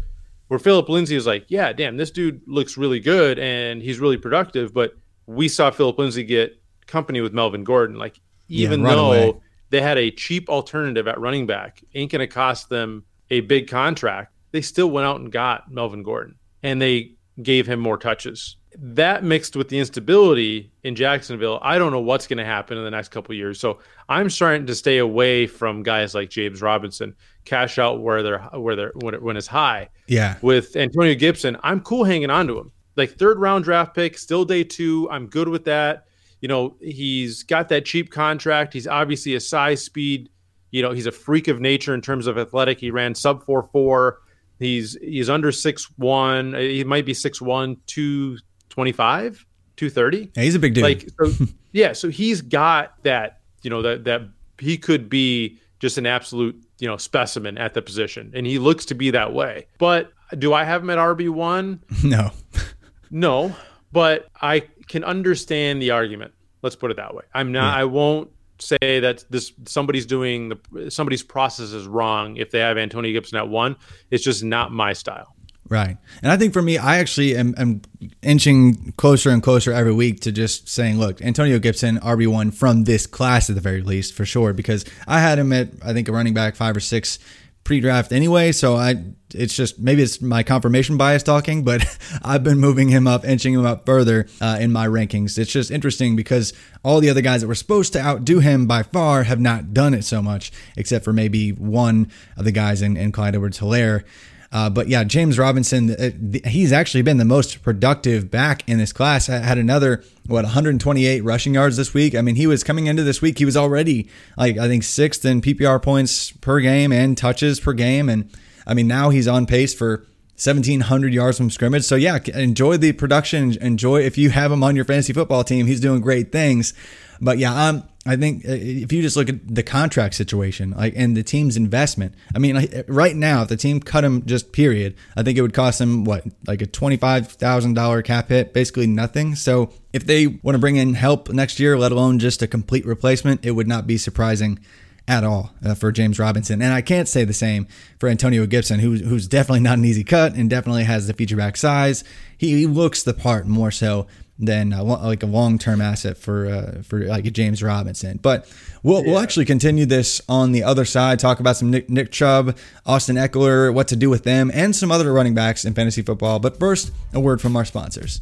where Phillip Lindsay is like, yeah, damn, this dude looks really good and he's really productive. But we saw Phillip Lindsay get company with Melvin Gordon. Like, even yeah, though away. they had a cheap alternative at running back, ain't going to cost them a big contract they still went out and got Melvin Gordon and they gave him more touches. That mixed with the instability in Jacksonville, I don't know what's going to happen in the next couple years. So I'm starting to stay away from guys like James Robinson, cash out where they're where they're when, it, when it's high. Yeah. With Antonio Gibson, I'm cool hanging on to him. Like third round draft pick, still day two. I'm good with that. You know, he's got that cheap contract. He's obviously a size speed. You know, he's a freak of nature in terms of athletic. He ran sub four four He's he's under six one. Uh, he might be six one, two twenty five, two thirty. Yeah, he's a big dude. Like so, yeah, so he's got that. You know that that he could be just an absolute you know specimen at the position, and he looks to be that way. But do I have him at RB one? No, no. But I can understand the argument. Let's put it that way. I'm not. Yeah. I won't say that this somebody's doing the somebody's process is wrong if they have Antonio Gibson at one. It's just not my style. Right. And I think for me, I actually am, am, inching closer and closer every week to just saying, look, Antonio Gibson, RB1 from this class at the very least, for sure, because I had him at, I think, a running back five or six pre-draft anyway, so I it's just maybe it's my confirmation bias talking, but I've been moving him up, inching him up further uh, in my rankings. It's just interesting because all the other guys that were supposed to outdo him by far have not done it so much, except for maybe one of the guys in, in Clyde Edwards-Helaire. Uh, but yeah, James Robinson, uh, he's actually been the most productive back in this class. I Had another what 128 rushing yards this week. I mean, he was coming into this week. He was already like I think sixth in PPR points per game and touches per game, and I mean now he's on pace for 1700 yards from scrimmage. So yeah, enjoy the production. Enjoy if you have him on your fantasy football team. He's doing great things. But yeah, um, I think uh, if you just look at the contract situation, like and the team's investment, I mean, right now, if the team cut him just period, I think it would cost them what like a twenty five thousand dollar cap hit, basically nothing. So if they want to bring in help next year, let alone just a complete replacement, it would not be surprising at all uh, for James Robinson. And I can't say the same for Antonio Gibson, who, who's definitely not an easy cut and definitely has the feature back size. He, he looks the part more so than uh, like a long term asset for uh, for like a James Robinson. But we'll yeah. we'll actually continue this on the other side. Talk about some Nick, Nick Chubb, Austin Ekeler, what to do with them, and some other running backs in fantasy football. But first, a word from our sponsors.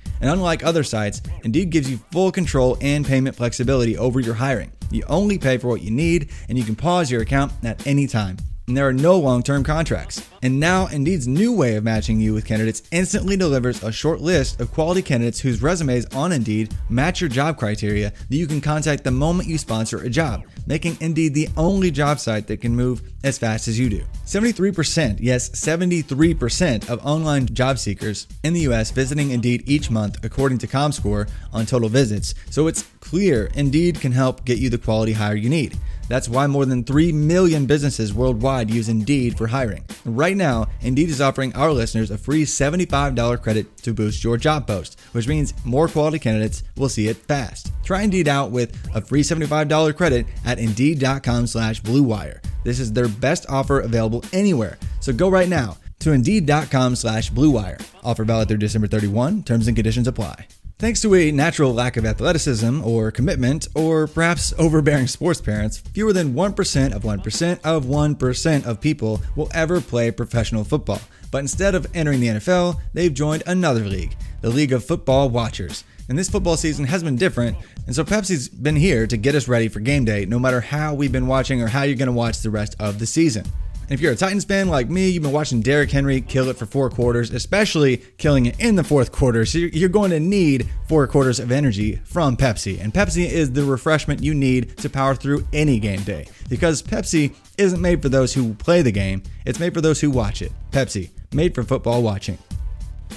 And unlike other sites, Indeed gives you full control and payment flexibility over your hiring. You only pay for what you need, and you can pause your account at any time and there are no long term contracts. And now, Indeed's new way of matching you with candidates instantly delivers a short list of quality candidates whose resumes on Indeed match your job criteria that you can contact the moment you sponsor a job, making Indeed the only job site that can move as fast as you do. 73%, yes, 73% of online job seekers in the US visiting Indeed each month, according to ComScore, on total visits. So it's clear Indeed can help get you the quality hire you need. That's why more than 3 million businesses worldwide use Indeed for hiring. Right now, Indeed is offering our listeners a free $75 credit to boost your job post, which means more quality candidates will see it fast. Try Indeed out with a free $75 credit at Indeed.com slash BlueWire. This is their best offer available anywhere. So go right now to Indeed.com slash BlueWire. Offer valid through December 31. Terms and conditions apply. Thanks to a natural lack of athleticism or commitment, or perhaps overbearing sports parents, fewer than 1% of 1% of 1% of people will ever play professional football. But instead of entering the NFL, they've joined another league, the League of Football Watchers. And this football season has been different, and so Pepsi's been here to get us ready for game day, no matter how we've been watching or how you're going to watch the rest of the season. And if you're a Titans fan like me, you've been watching Derrick Henry kill it for four quarters, especially killing it in the fourth quarter. So you're going to need four quarters of energy from Pepsi. And Pepsi is the refreshment you need to power through any game day. Because Pepsi isn't made for those who play the game, it's made for those who watch it. Pepsi, made for football watching.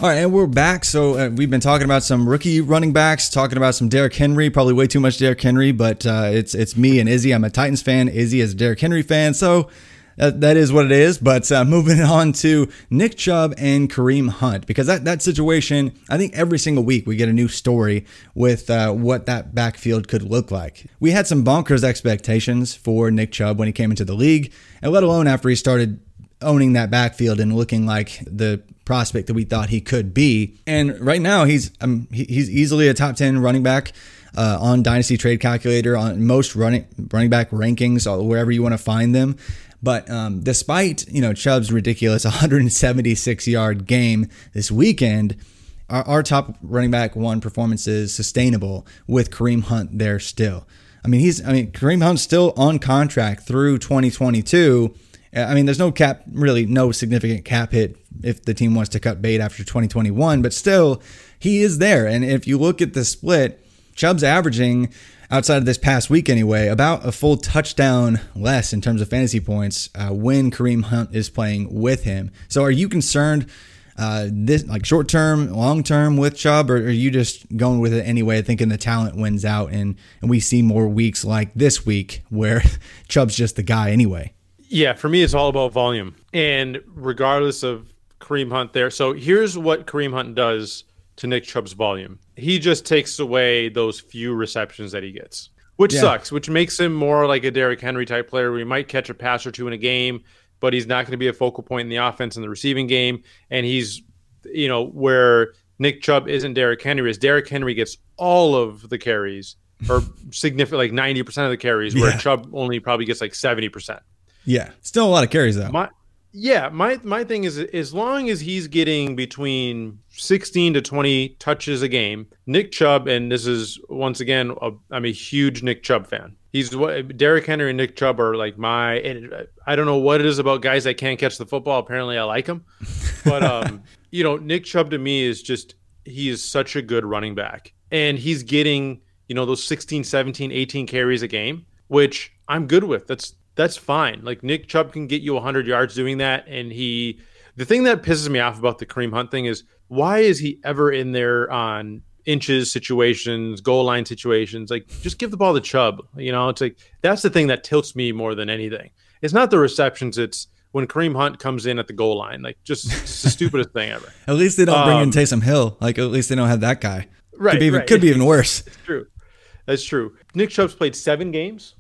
All right, and we're back. So uh, we've been talking about some rookie running backs, talking about some Derrick Henry, probably way too much Derrick Henry, but uh, it's it's me and Izzy. I'm a Titans fan. Izzy is a Derrick Henry fan. So that, that is what it is. But uh, moving on to Nick Chubb and Kareem Hunt, because that, that situation, I think every single week we get a new story with uh, what that backfield could look like. We had some bonkers expectations for Nick Chubb when he came into the league, and let alone after he started owning that backfield and looking like the prospect that we thought he could be. And right now, he's um, he's easily a top ten running back. Uh, on Dynasty Trade Calculator, on most running running back rankings, wherever you want to find them. But um, despite you know Chubb's ridiculous 176 yard game this weekend, our, our top running back one performance is sustainable with Kareem Hunt there still. I mean he's I mean Kareem Hunt's still on contract through 2022. I mean, there's no cap, really, no significant cap hit if the team wants to cut bait after 2021, but still, he is there. And if you look at the split, Chubb's averaging outside of this past week anyway, about a full touchdown less in terms of fantasy points uh, when Kareem Hunt is playing with him. So are you concerned uh, this like short term, long term with Chubb, or are you just going with it anyway, thinking the talent wins out and, and we see more weeks like this week where Chubb's just the guy anyway? Yeah, for me, it's all about volume. And regardless of Kareem Hunt there. So here's what Kareem Hunt does to Nick Chubb's volume. He just takes away those few receptions that he gets, which yeah. sucks, which makes him more like a Derrick Henry type player where he might catch a pass or two in a game, but he's not going to be a focal point in the offense in the receiving game. And he's, you know, where Nick Chubb isn't Derrick Henry, is Derrick Henry gets all of the carries or significant like 90% of the carries, where yeah. Chubb only probably gets like 70%. Yeah. Still a lot of carries though. My, yeah, my my thing is as long as he's getting between 16 to 20 touches a game, Nick Chubb, and this is once again, i am a huge Nick Chubb fan. He's what Derrick Henry and Nick Chubb are like my. And I don't know what it is about guys that can't catch the football. Apparently, I like them, but um, you know, Nick Chubb to me is just he is such a good running back, and he's getting you know those 16, 17, 18 carries a game, which I'm good with. That's that's fine. Like Nick Chubb can get you 100 yards doing that, and he. The thing that pisses me off about the Kareem Hunt thing is why is he ever in there on inches situations, goal line situations? Like, just give the ball to Chubb. You know, it's like that's the thing that tilts me more than anything. It's not the receptions. It's when Kareem Hunt comes in at the goal line. Like, just it's the stupidest thing ever. At least they don't bring in Um, Taysom Hill. Like at least they don't have that guy. Right, Could be even, right. could be even worse. It's true. That's true. Nick Chubb's played seven games.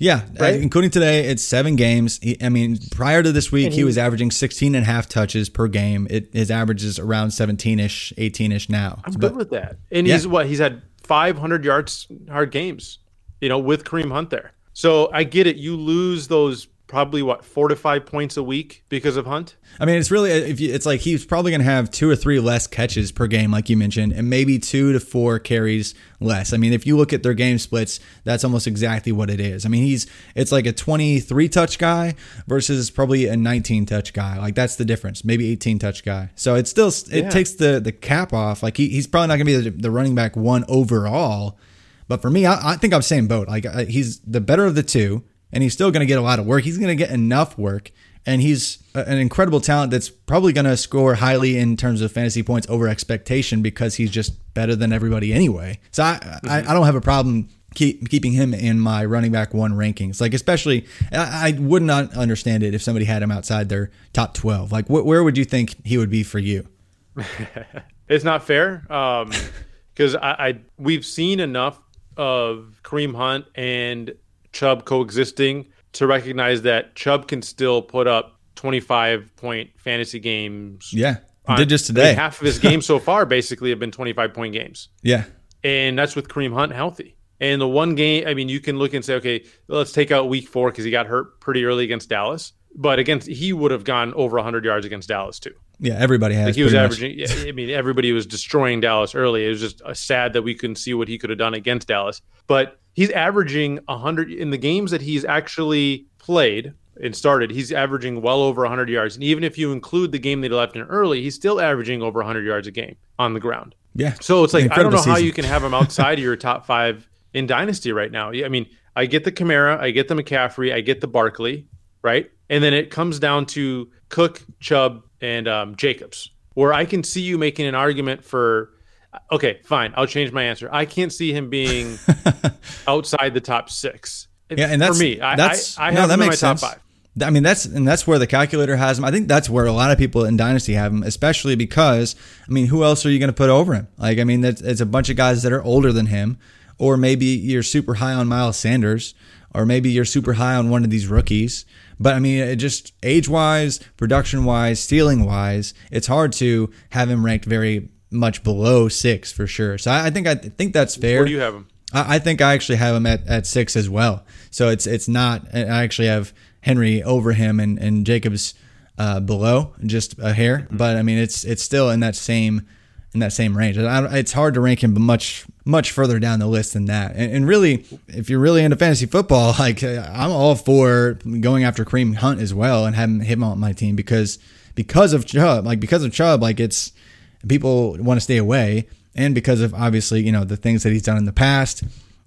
Yeah, Right? uh, including today, it's seven games. He, I mean, prior to this week, he, was averaging 16 and a half touches per game. It, his average is around 17-ish, 18-ish now. I'm But- good with that. And Yeah. he's what? He's had 500 yards hard games, you know, with Kareem Hunt there. So I get it. You lose those probably what four to five points a week because of Hunt. I mean, it's really if you, it's like he's probably going to have two or three less catches per game, like you mentioned, and maybe two to four carries less. I mean, if you look at their game splits, that's almost exactly what it is. I mean, he's it's like a 23 touch guy versus probably a 19 touch guy. Like that's the difference. Maybe 18 touch guy. So it still it Yeah. takes the the cap off. Like he, he's probably not going to be the, the running back one overall. But for me, I, I think I'm same boat. Like uh, he's the better of the two, and he's still going to get a lot of work. He's going to get enough work, and he's an incredible talent that's probably going to score highly in terms of fantasy points over expectation because he's just better than everybody anyway. So I I, mm-hmm. I don't have a problem. Keep, keeping him in my running back one rankings, like especially, I, I would not understand it if somebody had him outside their top twelve. Like, wh- where would you think he would be for you? It's not fair um, because I, I we've seen enough of Kareem Hunt and Chubb coexisting to recognize that Chubb can still put up 25 point fantasy games. Yeah, on- did just I mean, today. half of his games so far basically have been 25 point games. yeah, and that's with Kareem Hunt healthy. And the one game, I mean, you can look and say, okay, let's take out Week Four because he got hurt pretty early against Dallas. But against, he would have gone over 100 yards against Dallas too. yeah. Everybody has. Like he was much. averaging. I mean, everybody was destroying Dallas early. It was just sad that we couldn't see what he could have done against Dallas. But he's averaging 100 in the games that he's actually played and started. He's averaging well over 100 yards. And even if you include the game that he left in early, he's still averaging over 100 yards a game on the ground. Yeah. So it's like I don't know how you can have him outside of your top five in Dynasty right now. I mean, I get the Kamara, I get the McCaffrey, I get the Barkley, right? And then it comes down to Cook, Chubb, and um, Jacobs, where I can see you making an argument for. Okay, fine. I'll change my answer. I can't see him being outside the top six. Yeah, and that's for me. I, that's I, I no, have that him in my makes top sense. five. I mean, that's and that's where the calculator has him. I think that's where a lot of people in Dynasty have him, especially because I mean, who else are you going to put over him? Like, I mean, that's it's a bunch of guys that are older than him, or maybe you're super high on Miles Sanders, or maybe you're super high on one of these rookies. But I mean, it just age wise, production wise, stealing wise, it's hard to have him ranked very much below six for sure. So I, I think I think that's fair. Where do you have him? I I think I actually have him at, at six as well. So it's it's not. I actually have Henry over him and and Jacobs uh, below just a hair. But I mean, it's it's still in that same in that same range. I, it's hard to rank him much much further down the list than that. And, and really, if you're really into fantasy football, like uh, I'm all for going after Kareem Hunt as well and having him on my team because because of Chubb, like because of Chubb, like it's people want to stay away, and because of obviously you know the things that he's done in the past,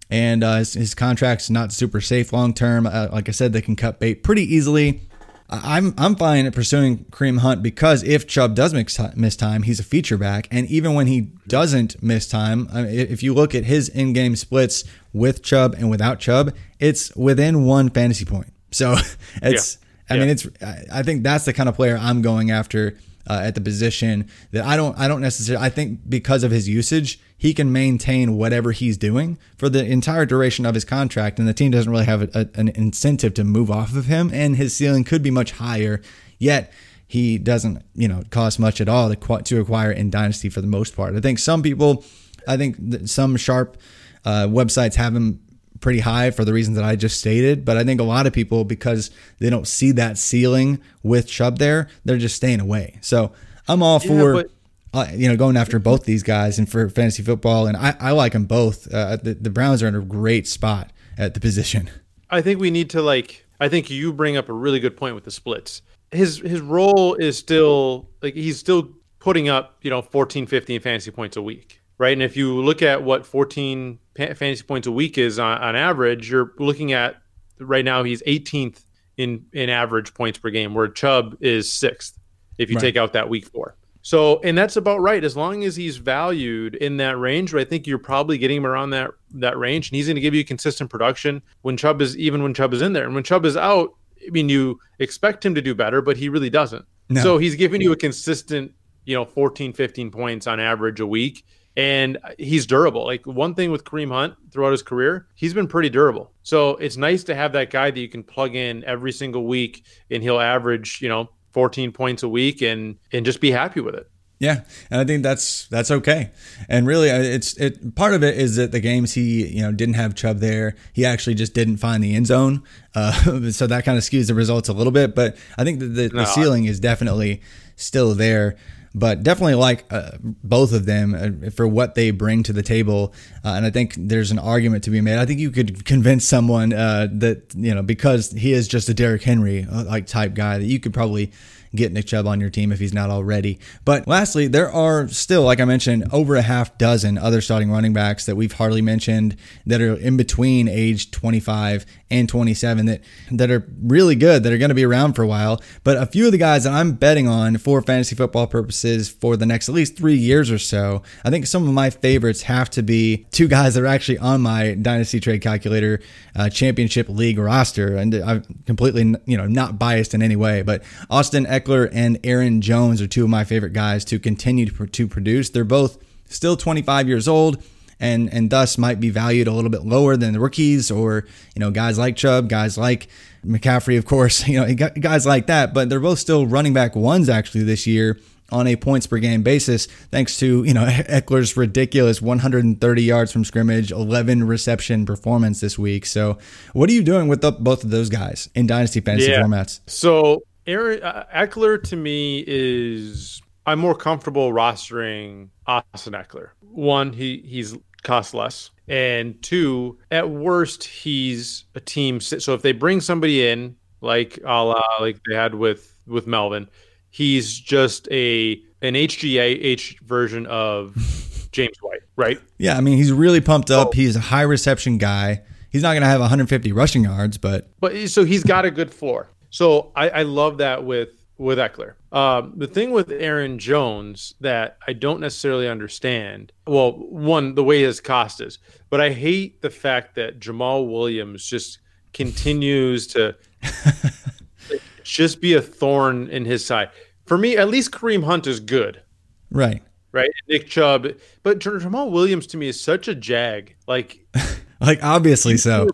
and uh, his, his contract's not super safe long term. Uh, like I said, they can cut bait pretty easily. I'm I'm fine at pursuing Kareem Hunt because if Chubb does miss miss time, he's a feature back, and even when he doesn't miss time, I mean, if you look at his in-game splits with Chubb and without Chubb, it's within one fantasy point. So it's I mean it's I think that's the kind of player I'm going after uh, at the position that I don't I don't necessarily I think because of his usage he can maintain whatever he's doing for the entire duration of his contract and the team doesn't really have a, an incentive to move off of him and his ceiling could be much higher yet he doesn't you know cost much at all to, to acquire in dynasty for the most part. I think some people I think some sharp uh, websites have him pretty high for the reasons that I just stated. But I think a lot of people, because they don't see that ceiling with Chubb there, they're just staying away. So I'm all for. but- uh, you know, going after both these guys and for fantasy football, and I, I like them both. Uh, the, the Browns are in a great spot at the position. I think we need to like. I think you bring up a really good point with the splits. His his role is still like he's still putting up you know 14, 15 fantasy points a week, right? And if you look at what 14 fantasy points a week is on, on average, you're looking at right now he's 18th in in average points per game, where Chubb is sixth if you Right. take out that week four. So, and that's about right. As long as he's valued in that range, I think you're probably getting him around that that range, and he's going to give you consistent production when Chubb is even when Chubb is in there, and when Chubb is out. I mean, you expect him to do better, but he really doesn't. No. So he's giving you a consistent, you know, 14, 15 points on average a week. And he's durable. Like one thing with Kareem Hunt throughout his career, he's been pretty durable. So it's nice to have that guy that you can plug in every single week and he'll average, you know, 14 points a week and and just be happy with it. Yeah, and I think that's that's okay. And really, uh, it's it. Part of it is that the games he you know didn't have Chubb there, he actually just didn't find the end zone, uh, so that kind of skews the results a little bit. But I think the, the, No, the ceiling is definitely still there. But definitely like uh, both of them uh, for what they bring to the table, uh, and I think there's an argument to be made. I think you could convince someone uh, that you know because he is just a Derrick Henry uh, like type guy that you could probably get Nick Chubb on your team if he's not already. But lastly, there are still, like I mentioned, over a half dozen other starting running backs that we've hardly mentioned that are in between age 25 and 27 that that are really good, that are going to be around for a while. But a few of the guys that I'm betting on for fantasy football purposes for the next at least three years or so, I think some of my favorites have to be two guys that are actually on my Dynasty Trade Calculator uh, Championship League roster, and I'm completely you know not biased in any way, but Austin Ekeler and Aaron Jones are two of my favorite guys to continue to, to produce. They're both still 25 years old and and thus might be valued a little bit lower than the rookies or you know guys like Chubb, guys like McCaffrey, of course, you know guys like that. But they're both still running back ones actually this year on a points per game basis, thanks to you know Ekeler's ridiculous 130 yards from scrimmage, 11 reception performance this week. So, what are you doing with the, both of those guys in dynasty fantasy Yeah. formats? So Aaron uh, Ekeler to me is I'm more comfortable rostering Austin Ekeler. One, he he's cost less, and two, at worst, he's a team. So if they bring somebody in like a la like they had with with Melvin, he's just a an HGH version of James White, right? Yeah, I mean he's really pumped up. He's a high reception guy. He's not going to have 150 rushing yards, but But so he's got a good floor. So I, I love that with with Ekeler. Um, the thing with Aaron Jones that I don't necessarily understand. Well, one the way his cost is, but I hate the fact that Jamaal Williams just continues to just be a thorn in his side. For me, at least Kareem Hunt is good, right. right? Nick Chubb, but Jamaal Williams to me is such a jag. Like Like obviously so.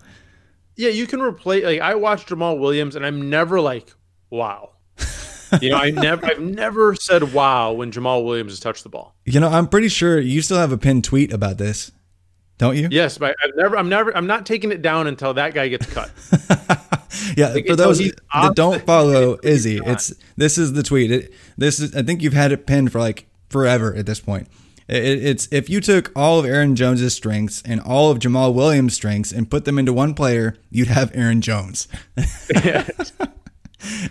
Yeah, you can replace. Like I watch Jamaal Williams, and I'm never like, "Wow." You know, I never, I've never said "wow" when Jamaal Williams has touched the ball. You know, I'm pretty sure you still have a pinned tweet about this, don't you? Yes, but I've never, I'm never, I'm not taking it down until that guy gets cut. Yeah, Like, for those that don't follow Izzy, it's this is the tweet. It, this is I think you've had it pinned for like forever at this point. It, it's if you took all of Aaron Jones's strengths and all of Jamaal Williams' strengths and put them into one player, you'd have Aaron Jones.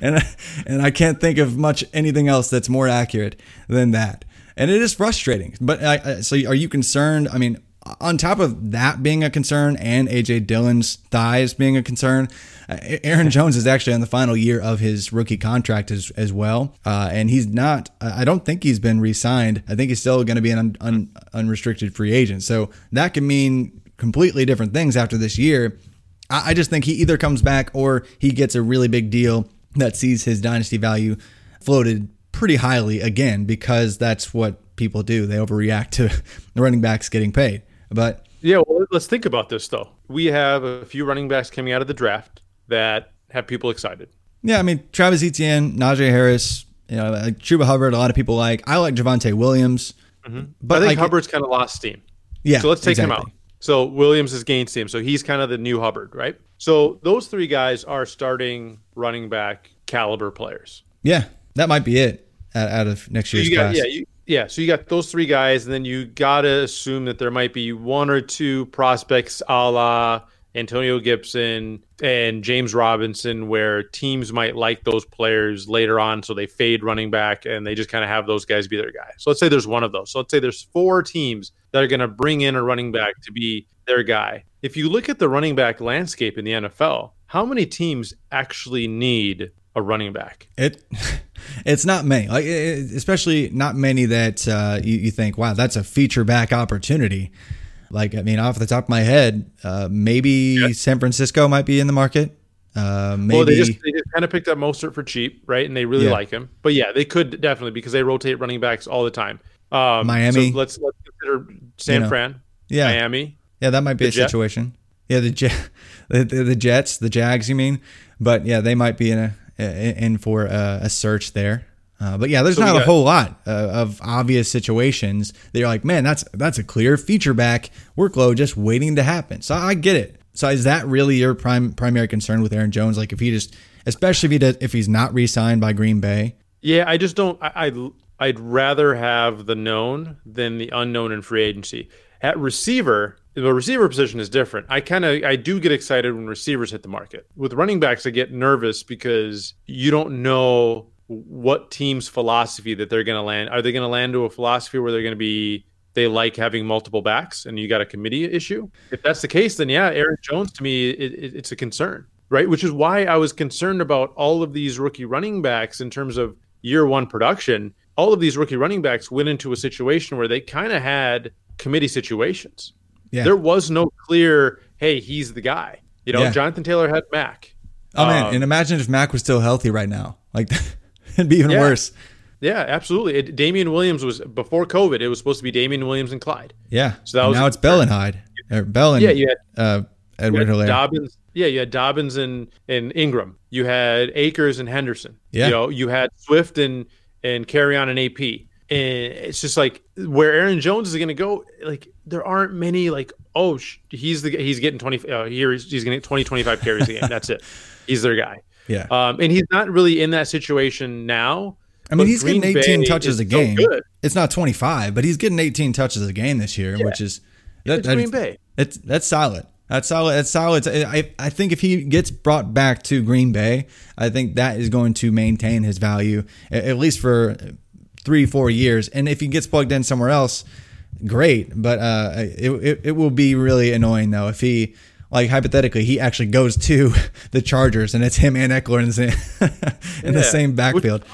and and I can't think of much anything else that's more accurate than that. And it is frustrating. But I, so, are you concerned? I mean, on top of that being a concern and AJ Dillon's thighs being a concern, uh, Aaron Jones is actually on the final year of his rookie contract as, as well, uh, and he's not. I don't think he's been re-signed. I think he's still going to be an un, un, unrestricted free agent. So that can mean completely different things after this year. I I just think he either comes back or he gets a really big deal that sees his dynasty value floated pretty highly again because that's what people do. They overreact to the running backs getting paid. But yeah, well, let's think about this though. We have a few running backs coming out of the draft that have people excited. yeah, I mean Travis Etienne, Najee Harris, you know, like Chuba Hubbard. A lot of people like. I like Javonte Williams. But But I think like, Hubbard's kind of lost steam. yeah, So let's take him out. So Williams has gained steam. So he's kind of the new Hubbard, right? So those three guys are starting running back caliber players. Yeah, that might be it out, of next So year's you got, class. yeah, you, yeah. So you got those three guys, and then you got to assume that there might be one or two prospects, a la Antonio Gibson and James Robinson, where teams might like those players later on, so they fade running back, and they just kind of have those guys be their guy. So let's say there's one of those. So let's say there's four teams that are going to bring in a running back to be their guy. If you look at the running back landscape in the NFL, how many teams actually need a running back? It it's not many, like especially not many that uh, you, you, think, wow, that's a feature back opportunity. Like, I mean, off the top of my head, uh, maybe yeah. San Francisco might be in the market. Uh, maybe well, they just, they just kind of picked up Mostert for cheap, right? And they really yeah. like him. But yeah, they could definitely because they rotate running backs all the time. Um, Miami. So let's let's consider San you know, Fran. Yeah, Miami. Yeah, that might be the a Jets. situation. Yeah, the, the, the Jets, the Jags, you mean? But yeah, they might be in a in for a, a search there. Uh, but yeah, there's so not got, a whole lot uh, of obvious situations that you're like, man, that's that's a clear feature back workload just waiting to happen. So I get it. So is that really your prime primary concern with Aaron Jones? Like if he just, especially if he does, if he's not re-signed by Green Bay? Yeah, I just don't. I, I I'd rather have the known than the unknown in free agency. At receiver, the receiver position is different. I kind of I do get excited when receivers hit the market. With running backs, I get nervous because you don't know what team's philosophy that they're going to land. Are they going to land to a philosophy where they're going to be they like having multiple backs and you got a committee issue? If that's the case, then yeah, Aaron Jones to me it, it, it's a concern, right? Which is why I was concerned about all of these rookie running backs in terms of year one production. All of these rookie running backs went into a situation where they kind of had committee situations yeah. There was no clear, hey, he's the guy. You know, yeah. Jonathan Taylor had Mack. Oh man, um, and imagine if Mack was still healthy right now. Like it'd be even yeah. worse. Yeah, absolutely. It, Damien Williams was before COVID. It was supposed to be Damien Williams and Clyde. Yeah. So that and was now it's Bell and Hyde or Bell and yeah, you had, uh, Edward Helaire. Dobbins. Yeah, you had Dobbins and, and Ingram. You had Akers and Henderson. Yeah. You know, you had Swift and and Kerryon and AP and it's just like where Aaron Jones is going to go. Like there aren't many like oh sh- he's the he's getting twenty uh, here he's, he's get 20 25 carries a game. That's it. He's their guy. Yeah. Um, and he's not really in that situation now. I mean, he's Green getting 18 Bay touches a game. So it's not 25, but he's getting 18 touches a game this year, yeah. which is that, it's Green Bay. It's that's solid. That's solid. That's solid. I, I think if he gets brought back to Green Bay, I think that is going to maintain his value at least for three, four years. And if he gets plugged in somewhere else, great. But uh, it, it, it will be really annoying though if he like hypothetically he actually goes to the Chargers and it's him and Ekeler in the same in yeah. the same backfield.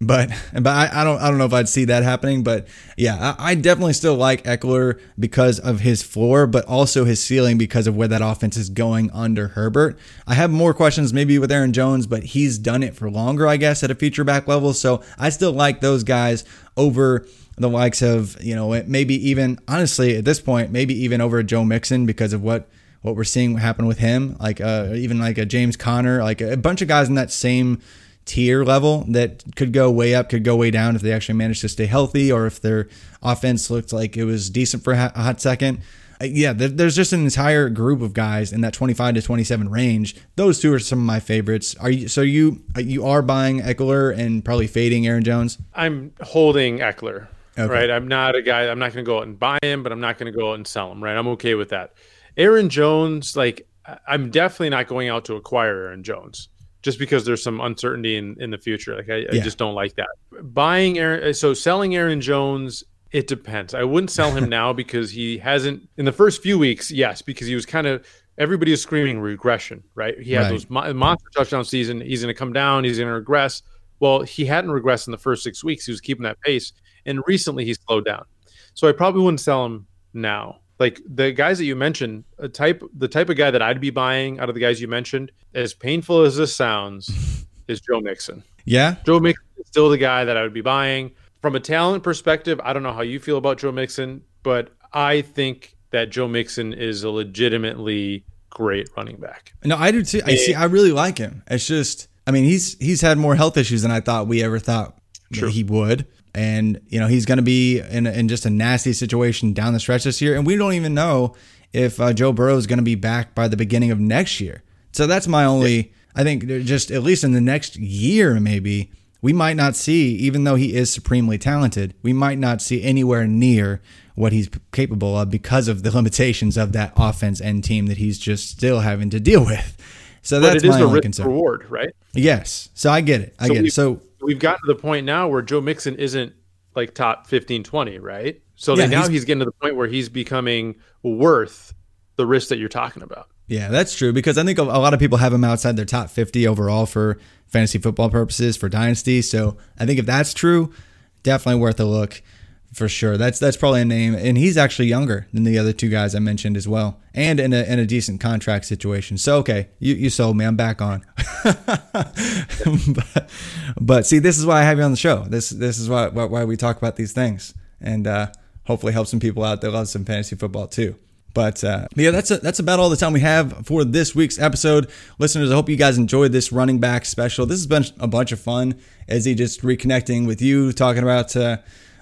But but I, I, don't I don't know if I'd see that happening. But yeah, I, I, definitely still like Ekeler because of his floor, but also his ceiling because of where that offense is going under Herbert. I have more questions maybe with Aaron Jones, but he's done it for longer, I guess, at a feature back level. So I still like those guys over the likes of you know maybe even honestly at this point maybe even over Joe Mixon because of what what we're seeing happen with him like uh, even like a James Conner like a bunch of guys in that same tier level that could go way up, could go way down if they actually manage to stay healthy or if their offense looked like it was decent for a hot second. Uh, yeah, there's just an entire group of guys in that 25 to 27 range. Those two are some of my favorites. Are you so you uh, you are buying Ekeler and probably fading Aaron Jones? I'm holding Ekeler. Okay. Right, I'm not a guy. I'm not going to go out and buy him, but I'm not going to go out and sell him. Right, I'm okay with that. Aaron Jones, like I'm definitely not going out to acquire Aaron Jones just because there's some uncertainty in, in the future. Like I, yeah. I just don't like that. Buying Aaron, uh, so selling Aaron Jones, it depends. I wouldn't sell him now because he hasn't in the first few weeks. Yes, because he was kind of everybody is screaming regression, right? He had right. those mo- monster touchdown season. He's going to come down. He's going to regress. Well, he hadn't regressed in the first six weeks. He was keeping that pace, and recently he slowed down. So I probably wouldn't sell him now like the guys that you mentioned, a type the type of guy that I'd be buying out of the guys you mentioned, as painful as this sounds, is Joe Mixon. Yeah. Joe Mixon is still the guy that I would be buying. From a talent perspective, I don't know how you feel about Joe Mixon, but I think that Joe Mixon is a legitimately great running back. No, I do too. I see I really like him. It's just I mean, he's he's had more health issues than I thought we ever thought he would and you know he's going to be in, in just a nasty situation down the stretch this year. And we don't even know if uh, joe burrow is going to be back by the beginning of next year. So that's my only i think just at least in the next year maybe we might not see even though he is supremely talented we might not see anywhere near what he's capable of because of the limitations of that offense and team that he's just still having to deal with. So that's my only concern. reward right? Yes. So i get it. I so get it. so we've gotten to the point now where Joe Mixon isn't like top 15, 20, right? So yeah, now he's, he's getting to the point where he's becoming worth the risk that you're talking about. Yeah, that's true because I think a lot of people have him outside their top 50 overall for fantasy football purposes for dynasty. So I think if that's true, definitely worth a look for sure. That's that's probably a name, and he's actually younger than the other two guys I mentioned as well, and in a in a decent contract situation. So okay, you, you sold me. I'm back on. but, but see, this is why I have you on the show. This this is why why we talk about these things, and uh, hopefully help some people out that love some fantasy football too. But uh, yeah, that's a, that's about all the time we have for this week's episode. Listeners, I hope you guys enjoyed this running back special. This has been a bunch of fun. He just reconnecting with you, talking about uh,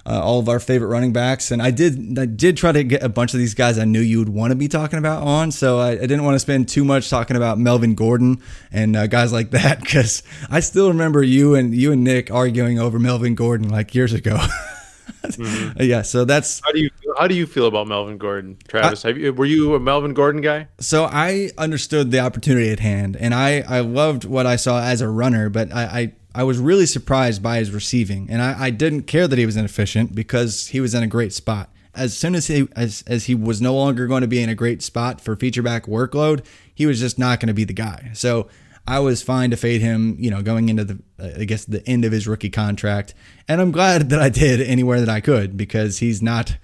uh, all of our favorite running backs, and I did I did try to get a bunch of these guys I knew you would want to be talking about on. So I, I didn't want to spend too much talking about Melvin Gordon and uh, guys like that because I still remember you and you and Nick arguing over Melvin Gordon like years ago. mm-hmm. Yeah, so that's how do you how do you feel about Melvin Gordon, Travis? I, you, were you a Melvin Gordon guy? So I understood the opportunity at hand, and I I loved what I saw as a runner, but I I, I was really surprised by his receiving, and I, I didn't care that he was inefficient because he was in a great spot. As soon as he as as he was no longer going to be in a great spot for feature back workload, he was just not going to be the guy. So I was fine to fade him, you know, going into the, I guess, the end of his rookie contract. And I'm glad that I did anywhere that I could because he's not,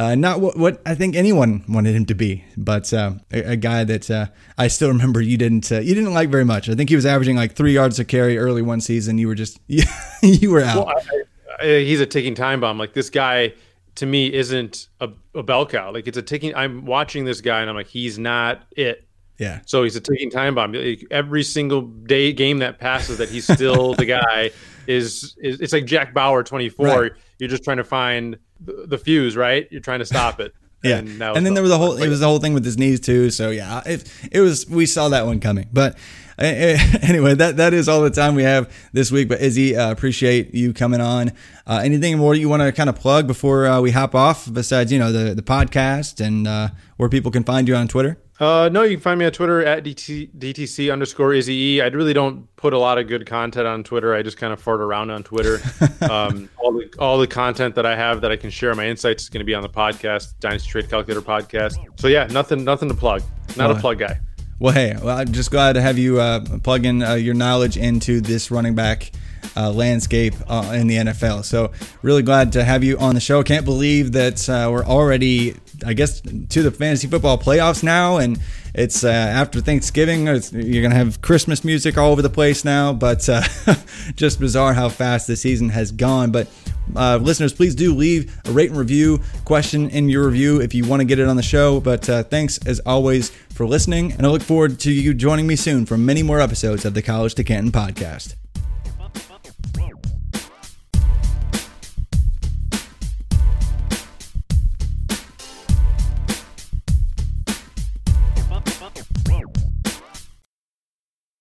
uh, not what, what I think anyone wanted him to be, but uh, a, a, guy that uh, I still remember you didn't, uh, you didn't like very much. I think he was averaging like three yards a carry early one season. You were just, you were out. Well, I, I, he's a ticking time bomb. Like this guy, to me, isn't a, a bell cow. Like it's a ticking. I'm watching this guy and I'm like, he's not it yeah. So he's a ticking time bomb. Every single day game that passes that he's still the guy is, is it's like Jack Bauer 24. Right. You're just trying to find the, the, fuse, right? You're trying to stop it. yeah. And, and then there was a whole it was the whole thing with his knees too. So yeah, it it was we saw that one coming. But anyway, that that is all the time we have this week. But Izzy, uh, appreciate you coming on. Uh, anything more you want to kind of plug before uh, we hop off? Besides, you know, the the podcast and uh, where people can find you on Twitter. Uh, no, you can find me on Twitter at DT, DTC underscore Izzy. I really don't put a lot of good content on Twitter. I just kind of fart around on Twitter. um, all the all the content that I have that I can share my insights is going to be on the podcast, Dynasty Trade Calculator podcast. So yeah, nothing nothing to plug. Not well, a plug guy. Well, hey, well, I'm just glad to have you uh, plug in uh, your knowledge into this running back uh, landscape uh, in the NFL. So, really glad to have you on the show. Can't believe that uh, we're already, I guess, to the fantasy football playoffs now, and it's uh, after Thanksgiving. It's, you're gonna have Christmas music all over the place now, but uh, just bizarre how fast the season has gone. But uh, listeners, please do leave a rate and review question in your review if you want to get it on the show. But thanks as always for listening, and I look forward to you joining me soon for many more episodes of the College to Canton podcast.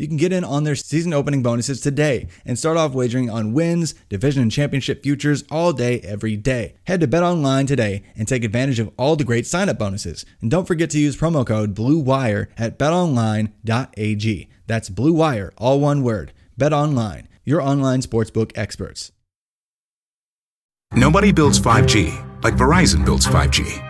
You can get in on their season opening bonuses today and start off wagering on wins, division and championship futures all day, every day. Head to Bet Online today and take advantage of all the great sign up bonuses. And don't forget to use promo code BLUEWIRE at betonline.ag. That's Blue Wire, all one word. Bet Online, your online sportsbook experts. Nobody builds 5G like Verizon builds 5G